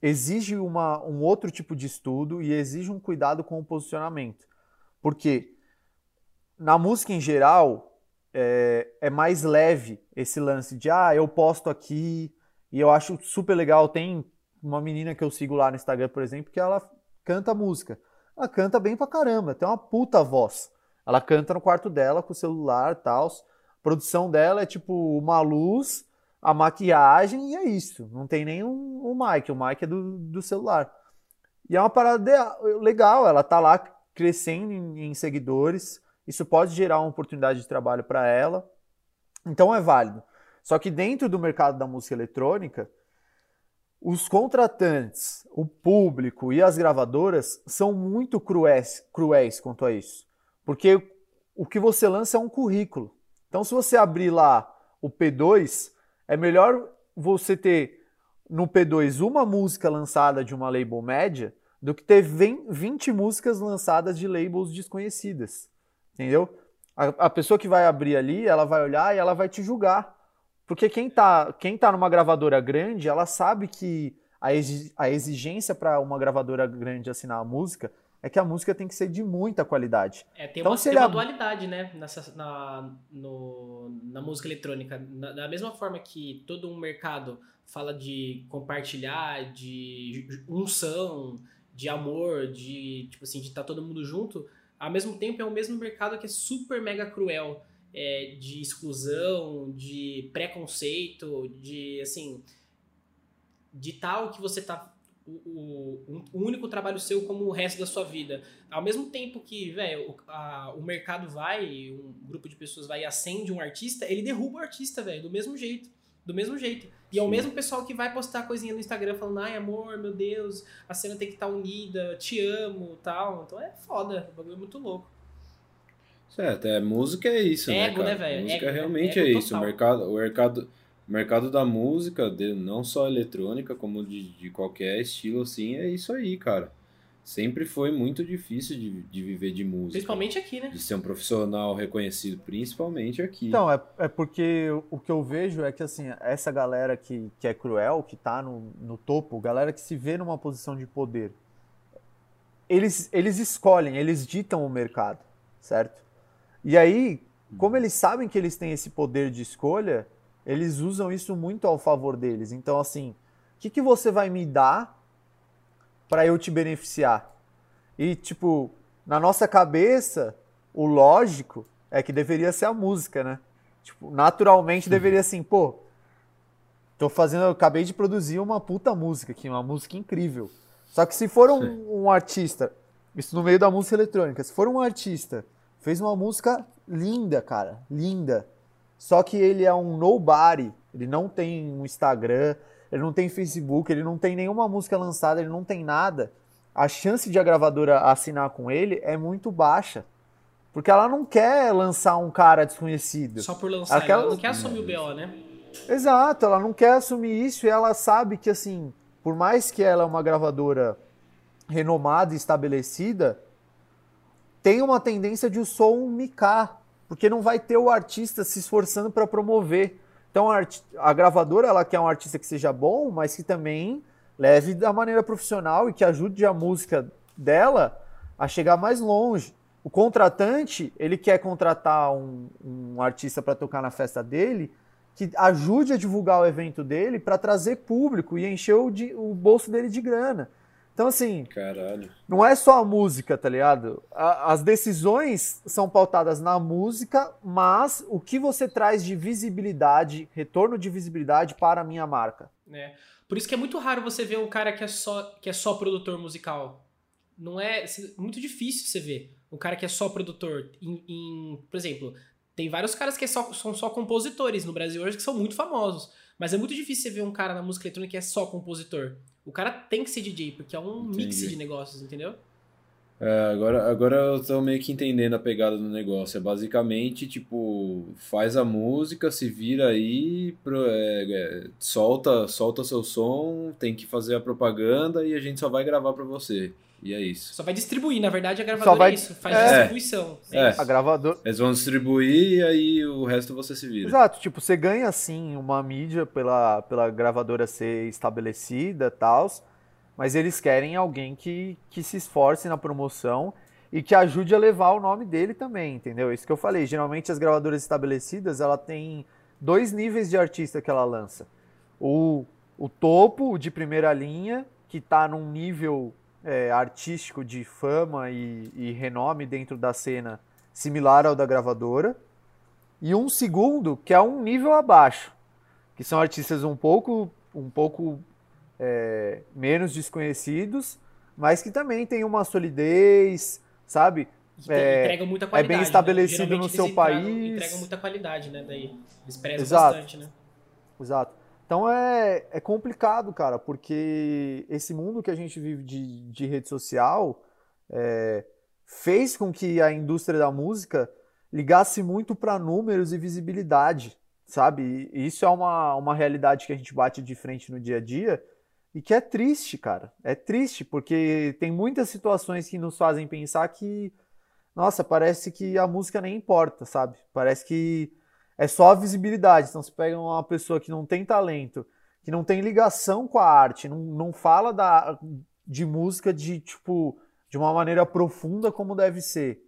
exige uma, um outro tipo de estudo e exige um cuidado com o posicionamento. Porque na música em geral, é, é mais leve esse lance de, ah, eu posto aqui, e eu acho super legal. Tem uma menina que eu sigo lá no Instagram, por exemplo, que ela canta música. Ela canta bem pra caramba, tem uma puta voz. Ela canta no quarto dela com o celular e tal. A produção dela é tipo uma luz, a maquiagem e é isso. Não tem nem um, um mic, o mic é do, do celular. E é uma parada de, legal, ela tá lá crescendo em, em seguidores. Isso pode gerar uma oportunidade de trabalho para ela. Então é válido. Só que dentro do mercado da música eletrônica, os contratantes, o público e as gravadoras são muito cruéis, cruéis quanto a isso. Porque o que você lança é um currículo. Então, se você abrir lá o P2, é melhor você ter no P2 uma música lançada de uma label média do que ter 20 músicas lançadas de labels desconhecidas. Entendeu? A, a pessoa que vai abrir ali, ela vai olhar e ela vai te julgar. Porque quem tá, quem tá numa gravadora grande, ela sabe que a, a exigência para uma gravadora grande assinar a música é que a música tem que ser de muita qualidade. É, tem então, uma, tem uma dualidade, né, nessa, na, no, na música eletrônica. Na, da mesma forma que todo um mercado fala de compartilhar, de unção, de amor, de, tipo assim, de estar tá todo mundo junto, ao mesmo tempo é o mesmo mercado que é super mega cruel é, de exclusão, de preconceito, de assim, de tal que você tá o, o, o, único trabalho seu como o resto da sua vida. Ao mesmo tempo que, velho, o, o mercado vai, um grupo de pessoas vai e acende um artista, ele derruba o artista, velho, do mesmo jeito. Do mesmo jeito. E é o mesmo pessoal que vai postar coisinha no Instagram falando, ai amor, meu Deus, a cena tem que estar tá unida, te amo tal. Então é foda, o bagulho é muito louco. Certo, é, música é isso, né, Ego, né, cara? né, velho? Música ego, realmente ego é isso. O mercado, o mercado, o mercado da música, de, não só eletrônica, como de, de qualquer estilo, assim, é isso aí, cara. Sempre foi muito difícil de, de viver de música. Principalmente aqui, né? De ser um profissional reconhecido, principalmente aqui. Então, é, é porque o que eu vejo é que, assim, essa galera que, que é cruel, que tá no, no topo, galera que se vê numa posição de poder, eles, eles escolhem, eles ditam o mercado, certo? E aí, como eles sabem que eles têm esse poder de escolha, eles usam isso muito ao favor deles. Então, assim, o que, que você vai me dar para eu te beneficiar? E, tipo, na nossa cabeça, o lógico é que deveria ser a música, né? Tipo, naturalmente deveria assim, pô, tô fazendo, eu acabei de produzir uma puta música aqui, uma música incrível. Só que se for um, um artista, isso no meio da música eletrônica, se for um artista, fez uma música linda, cara, linda. Só que ele é um nobody, ele não tem um Instagram, ele não tem Facebook, ele não tem nenhuma música lançada, ele não tem nada. A chance de a gravadora assinar com ele é muito baixa. Porque ela não quer lançar um cara desconhecido. Só por lançar, Aquela... ela não quer assumir o BO, né? Exato, ela não quer assumir isso e ela sabe que, assim, por mais que ela é uma gravadora renomada e estabelecida, tem uma tendência de o som micar, porque não vai ter o artista se esforçando para promover. Então a, a, gravadora ela quer um artista que seja bom, mas que também leve da maneira profissional e que ajude a música dela a chegar mais longe. O contratante, ele quer contratar um, um artista para tocar na festa dele, que ajude a divulgar o evento dele para trazer público e encher o, de, o, bolso dele de grana. Então, assim, Caralho. não é só a música, tá ligado? A, as decisões são pautadas na música, mas o que você traz de visibilidade, retorno de visibilidade para a minha marca. É. Por isso que é muito raro você ver um cara que é só, que é só produtor musical. Não é. Muito difícil você ver o cara que é só produtor. Em, em, por exemplo, tem vários caras que é só, são só compositores no Brasil hoje que são muito famosos. Mas é muito difícil você ver um cara na música eletrônica que é só compositor. O cara tem que ser DJ, porque é um Entendi. mix de negócios, entendeu? É, agora, agora eu tô meio que entendendo a pegada do negócio. É basicamente, tipo, faz a música, se vira aí, pro, é, é, solta, solta seu som, tem que fazer a propaganda e a gente só vai gravar para você. E é isso. Só vai distribuir, na verdade a gravadora vai... é isso, faz é. distribuição. É. é. A gravadora. Eles vão distribuir e aí o resto você se vira. Exato, tipo, você ganha sim uma mídia pela, pela gravadora ser estabelecida e tal, mas eles querem alguém que, que se esforce na promoção e que ajude a levar o nome dele também, entendeu? Isso que eu falei. Geralmente as gravadoras estabelecidas, ela tem dois níveis de artista que ela lança. O, o topo, o de primeira linha, que está num nível é, artístico de fama e, e renome dentro da cena similar ao da gravadora. E um segundo, que é um nível abaixo, que são artistas um pouco, um pouco é, menos desconhecidos, mas que também tem uma solidez, sabe? É, entregam muita qualidade. É bem estabelecido né? no seu entregam, país. Entregam muita qualidade, né? Daí eles prezam Exato. bastante, né? Exato. Então é, é complicado, cara, porque esse mundo que a gente vive de, de rede social é, fez com que a indústria da música ligasse muito para números e visibilidade, sabe? E isso é uma, uma realidade que a gente bate de frente no dia a dia e que é triste, cara. É triste, porque tem muitas situações que nos fazem pensar que, nossa, parece que a música nem importa, sabe? Parece que é só a visibilidade. Então, você pega uma pessoa que não tem talento, que não tem ligação com a arte, não, não fala da, de música de tipo de uma maneira profunda como deve ser.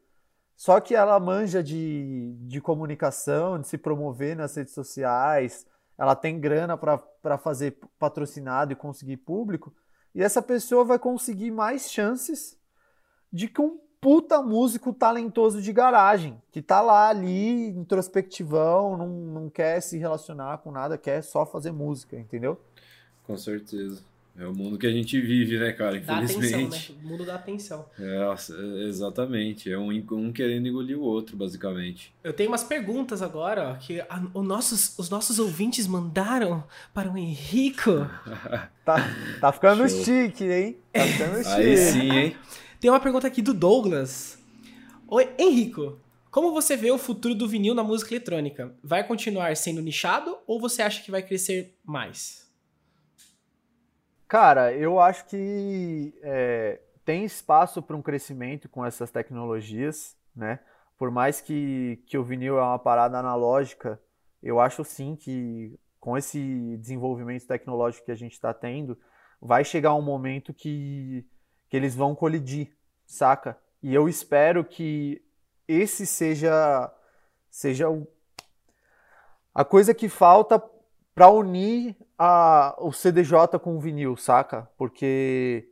Só que ela manja de, de comunicação, de se promover nas redes sociais, ela tem grana para fazer patrocinado e conseguir público, e essa pessoa vai conseguir mais chances de que um puta músico talentoso de garagem, que tá lá ali, introspectivão, não, não quer se relacionar com nada, quer só fazer música, entendeu? Com certeza. É o mundo que a gente vive, né, cara? Infelizmente. Dá atenção, né? O mundo dá atenção. É, exatamente. É um, um querendo engolir o outro, basicamente. Eu tenho umas perguntas agora, ó, que a, o nossos, os nossos ouvintes mandaram para o Henrico. tá, tá ficando Show. chique, hein? Tá ficando chique. Aí sim, hein? Tem uma pergunta aqui do Douglas. Oi, Henrico. Como você vê o futuro do vinil na música eletrônica? Vai continuar sendo nichado ou você acha que vai crescer mais? Cara, eu acho que é, tem espaço para um crescimento com essas tecnologias, né? Por mais que, que o vinil é uma parada analógica, eu acho sim que com esse desenvolvimento tecnológico que a gente está tendo, vai chegar um momento que que eles vão colidir, saca? E eu espero que esse seja seja o, a coisa que falta para unir a, o CDJ com o vinil, saca? Porque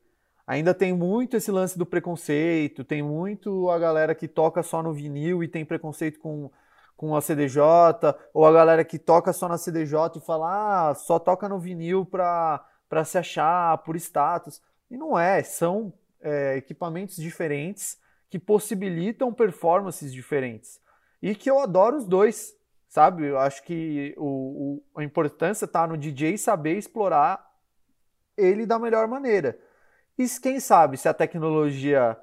ainda tem muito esse lance do preconceito, tem muito a galera que toca só no vinil e tem preconceito com, com a CDJ, ou a galera que toca só na CDJ e fala, ah, só toca no vinil pra, pra se achar por status. E não é, são é, equipamentos diferentes que possibilitam performances diferentes. E que eu adoro os dois, sabe? Eu acho que o, o a importância está no DJ saber explorar ele da melhor maneira. E quem sabe, se a tecnologia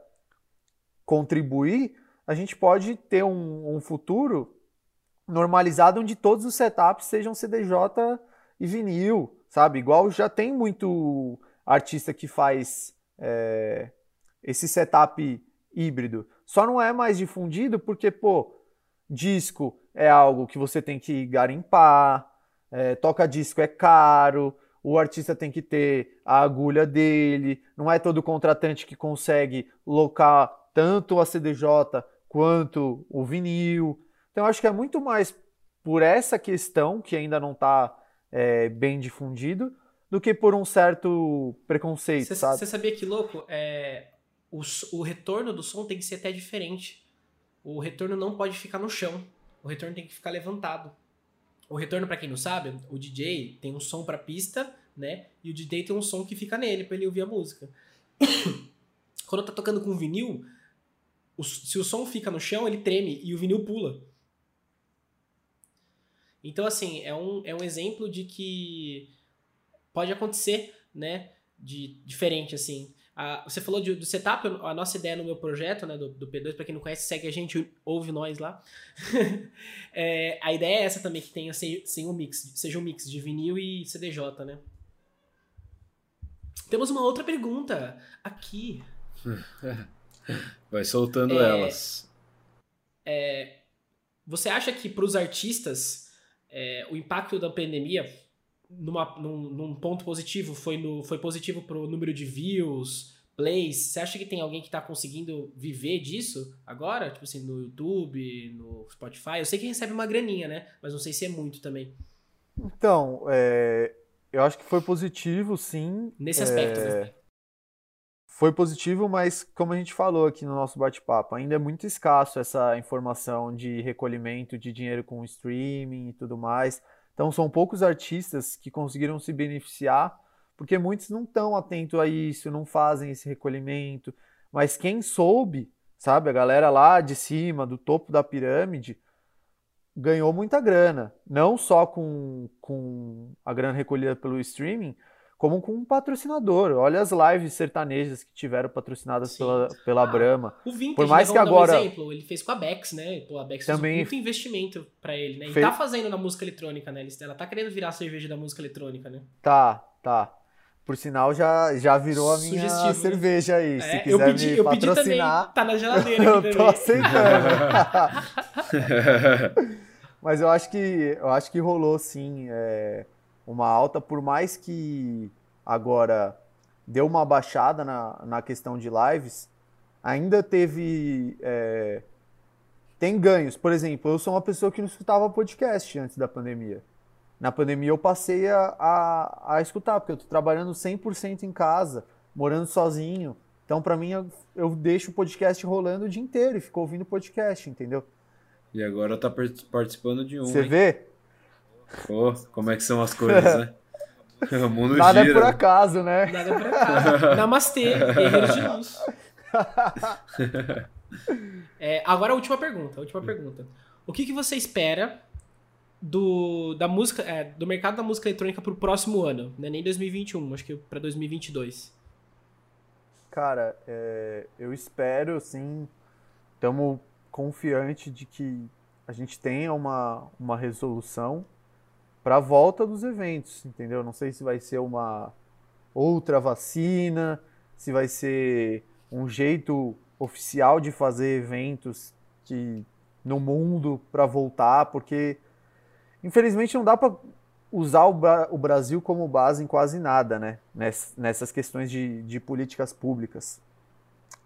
contribuir, a gente pode ter um, um futuro normalizado onde todos os setups sejam CDJ e vinil, sabe? Igual já tem muito artista que faz é, esse setup híbrido. Só não é mais difundido porque, pô, disco é algo que você tem que garimpar, é, toca disco é caro, o artista tem que ter a agulha dele, não é todo contratante que consegue locar tanto a CDJ quanto o vinil. Então acho que é muito mais por essa questão que ainda não está é, bem difundido do que por um certo preconceito, cê, sabe? Você sabia que louco? É, o, o retorno do som tem que ser até diferente. O retorno não pode ficar no chão. O retorno tem que ficar levantado. O retorno, para quem não sabe, o DJ tem um som pra pista, né? E o DJ tem um som que fica nele para ele ouvir a música. Quando tá tocando com vinil, o, se o som fica no chão, ele treme e o vinil pula. Então, assim, é um, é um exemplo de que pode acontecer, né? De diferente, assim. Ah, você falou de, do setup, a nossa ideia no meu projeto, né, do, do P2, para quem não conhece, segue a gente, ouve nós lá. é, a ideia é essa também, que tenha sem, sem um mix, seja um mix de vinil e CDJ, né? Temos uma outra pergunta aqui. Vai soltando é, elas. É, você acha que para os artistas é, o impacto da pandemia numa, num, num, ponto positivo, foi, no, foi positivo pro número de views, plays. Você acha que tem alguém que tá conseguindo viver disso agora? Tipo assim, no YouTube, no Spotify? Eu sei que recebe uma graninha, né? Mas não sei se é muito também. Então, é, eu acho que foi positivo, sim. Nesse aspecto, é, né? Foi positivo, mas como a gente falou aqui no nosso bate-papo, ainda é muito escasso essa informação de recolhimento de dinheiro com streaming e tudo mais. Então são poucos artistas que conseguiram se beneficiar, porque muitos não estão atentos a isso, não fazem esse recolhimento. Mas quem soube, sabe, a galera lá de cima, do topo da pirâmide, ganhou muita grana. Não só com, com a grana recolhida pelo streaming, como com um patrocinador. Olha as lives sertanejas que tiveram patrocinadas Sim. pela, pela ah, Brahma. O Vintage, Por mais né, que agora um exemplo, ele fez com a Bex, né? Pô, a Bex também fez muito investimento para ele, né? E fez... tá fazendo na música eletrônica, né? Ela tá querendo virar a cerveja da música eletrônica, né? Tá, tá. Por sinal, já, já virou a minha Sugestivo, né? cerveja aí. É, Se quiser eu pedi, me eu patrocinar... pedi também. Tá na geladeira aqui eu tô aceitando. Mas eu acho que, eu acho que rolou, sim, é, uma alta, por mais que agora deu uma baixada na, na questão de lives, ainda teve. É, tem ganhos. Por exemplo, eu sou uma pessoa que não escutava podcast antes da pandemia. Na pandemia eu passei a, a, a escutar, porque eu estou trabalhando 100% em casa, morando sozinho. Então, para mim, eu, eu, deixo o podcast rolando o dia inteiro e fico ouvindo podcast, entendeu? E agora tá participando de um. Você vê? Pô, como é que são as coisas, né? O mundo Nada gira. é por acaso, né? Nada é por acaso. Namastê, guerreiros de luz. É, agora a última pergunta. A última pergunta. O que, que você espera do, da música, é, do mercado da música eletrônica pro próximo ano? Não é nem 2021, acho que para 2022. Cara, é, eu espero, sim, estamos confiantes de que a gente tenha uma, uma resolução para a volta dos eventos, entendeu? Não sei se vai ser uma outra vacina, se vai ser um jeito oficial de fazer eventos no mundo para voltar, porque infelizmente não dá para usar o, Brasil como base em quase nada, né? Nessas questões de, de políticas públicas.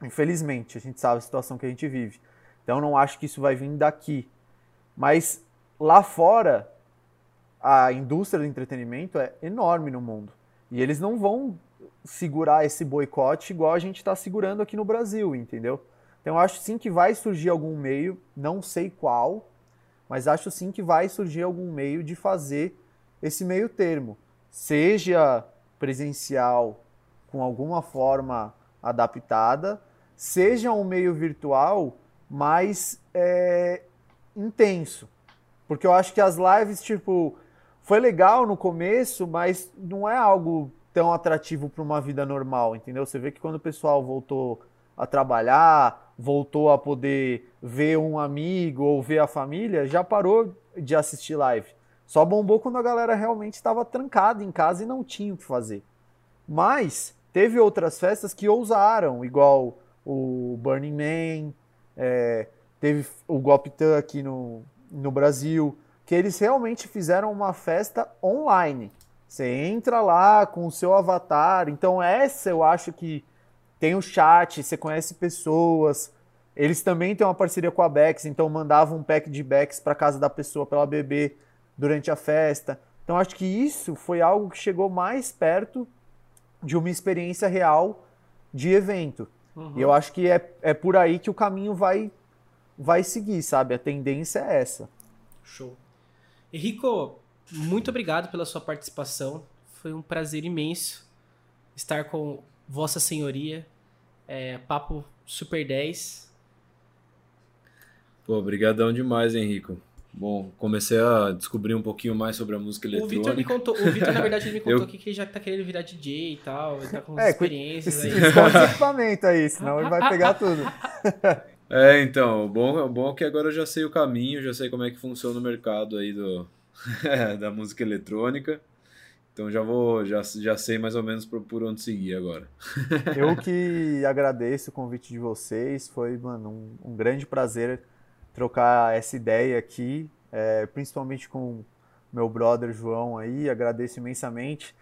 Infelizmente, a gente sabe a situação que a gente vive. Então não acho que isso vai vir daqui. Mas lá fora, a indústria do entretenimento é enorme no mundo. E eles não vão segurar esse boicote igual a gente está segurando aqui no Brasil, entendeu? Então eu acho sim que vai surgir algum meio, não sei qual, mas acho sim que vai surgir algum meio de fazer esse meio termo, seja presencial com alguma forma adaptada, seja um meio virtual mais é, intenso. Porque eu acho que as lives, tipo, foi legal no começo, mas não é algo tão atrativo para uma vida normal, entendeu? Você vê que quando o pessoal voltou a trabalhar, voltou a poder ver um amigo ou ver a família, já parou de assistir live. Só bombou quando a galera realmente estava trancada em casa e não tinha o que fazer. Mas teve outras festas que ousaram, igual o Burning Man, é, teve o Goptan aqui no, no Brasil, que eles realmente fizeram uma festa online. Você entra lá com o seu avatar. Então, essa eu acho que tem o chat, você conhece pessoas. Eles também têm uma parceria com a Bex, então mandavam um pack de Bex para casa da pessoa para ela beber durante a festa. Então acho que isso foi algo que chegou mais perto de uma experiência real de evento. Uhum. E eu acho que é, é por aí que o caminho vai vai seguir, sabe? A tendência é essa. Show. Henrico, muito obrigado pela sua participação. Foi um prazer imenso estar com Vossa Senhoria. É, papo Super 10. Pô, obrigadão demais, Henrico. Bom, comecei a descobrir um pouquinho mais sobre a música eletrônica. O Vitor me contou, o Vitor, na verdade, ele me contou eu... que ele já tá querendo virar DJ e tal, ele tá com é, experiências aí. Esconde esse equipamento aí, senão ele vai pegar tudo. É, então, o bom, o bom é que agora eu já sei o caminho, já sei como é que funciona o mercado aí do, da música eletrônica. Então já vou, já, já sei mais ou menos por, por onde seguir agora. Eu que agradeço o convite de vocês, foi mano, um, um grande prazer trocar essa ideia aqui, é, principalmente com meu brother João aí, agradeço imensamente.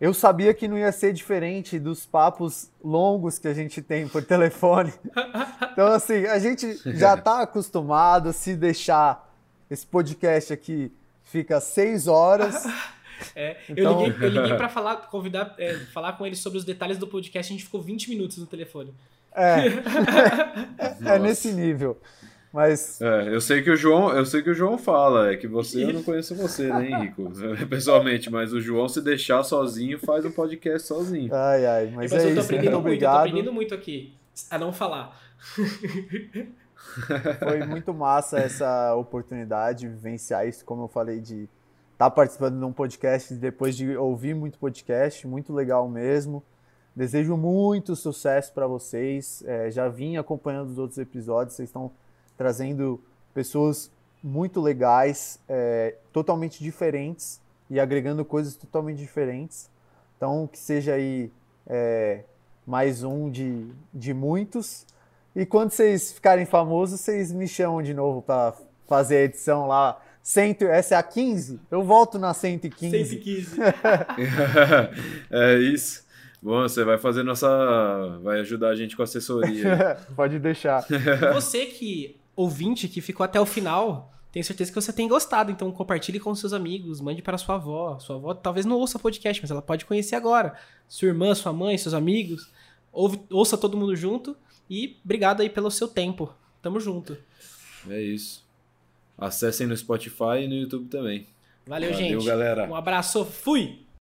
Eu sabia que não ia ser diferente dos papos longos que a gente tem por telefone. Então, assim, a gente já está acostumado, se deixar esse podcast aqui fica seis horas. É, então... Eu liguei, eu liguei para falar, convidar, é, falar com ele sobre os detalhes do podcast, a gente ficou 20 minutos no telefone. É, é, é nesse nível. Mas é, eu sei que o João, eu sei que o João fala, é que você eu não conheço você, né, Henrico? Pessoalmente, mas o João se deixar sozinho faz um podcast sozinho. Ai, ai, mas, mas é eu tô isso, aprendendo muito, obrigado. eu tô aprendendo muito aqui a não falar. Foi muito massa essa oportunidade de vivenciar isso, como eu falei de estar tá participando de um podcast depois de ouvir muito podcast, muito legal mesmo. Desejo muito sucesso para vocês. É, já vim acompanhando os outros episódios, vocês estão trazendo pessoas muito legais, é, totalmente diferentes e agregando coisas totalmente diferentes. Então, que seja aí é, mais um de, de muitos. E quando vocês ficarem famosos, vocês me chamam de novo para fazer a edição lá. Cento, essa é a 15? Eu volto na 115. 115. é isso. Bom, você vai fazer nossa. Vai ajudar a gente com a assessoria. Pode deixar. Você que ouvinte que ficou até o final, tenho certeza que você tem gostado. Então compartilhe com seus amigos, mande para sua avó. Sua avó talvez não ouça podcast, mas ela pode conhecer agora. Sua irmã, sua mãe, seus amigos. Ouve, ouça todo mundo junto. E obrigado aí pelo seu tempo. Tamo junto. É isso. Acessem no Spotify e no YouTube também. Valeu, Valeu gente. galera. Um abraço. Fui!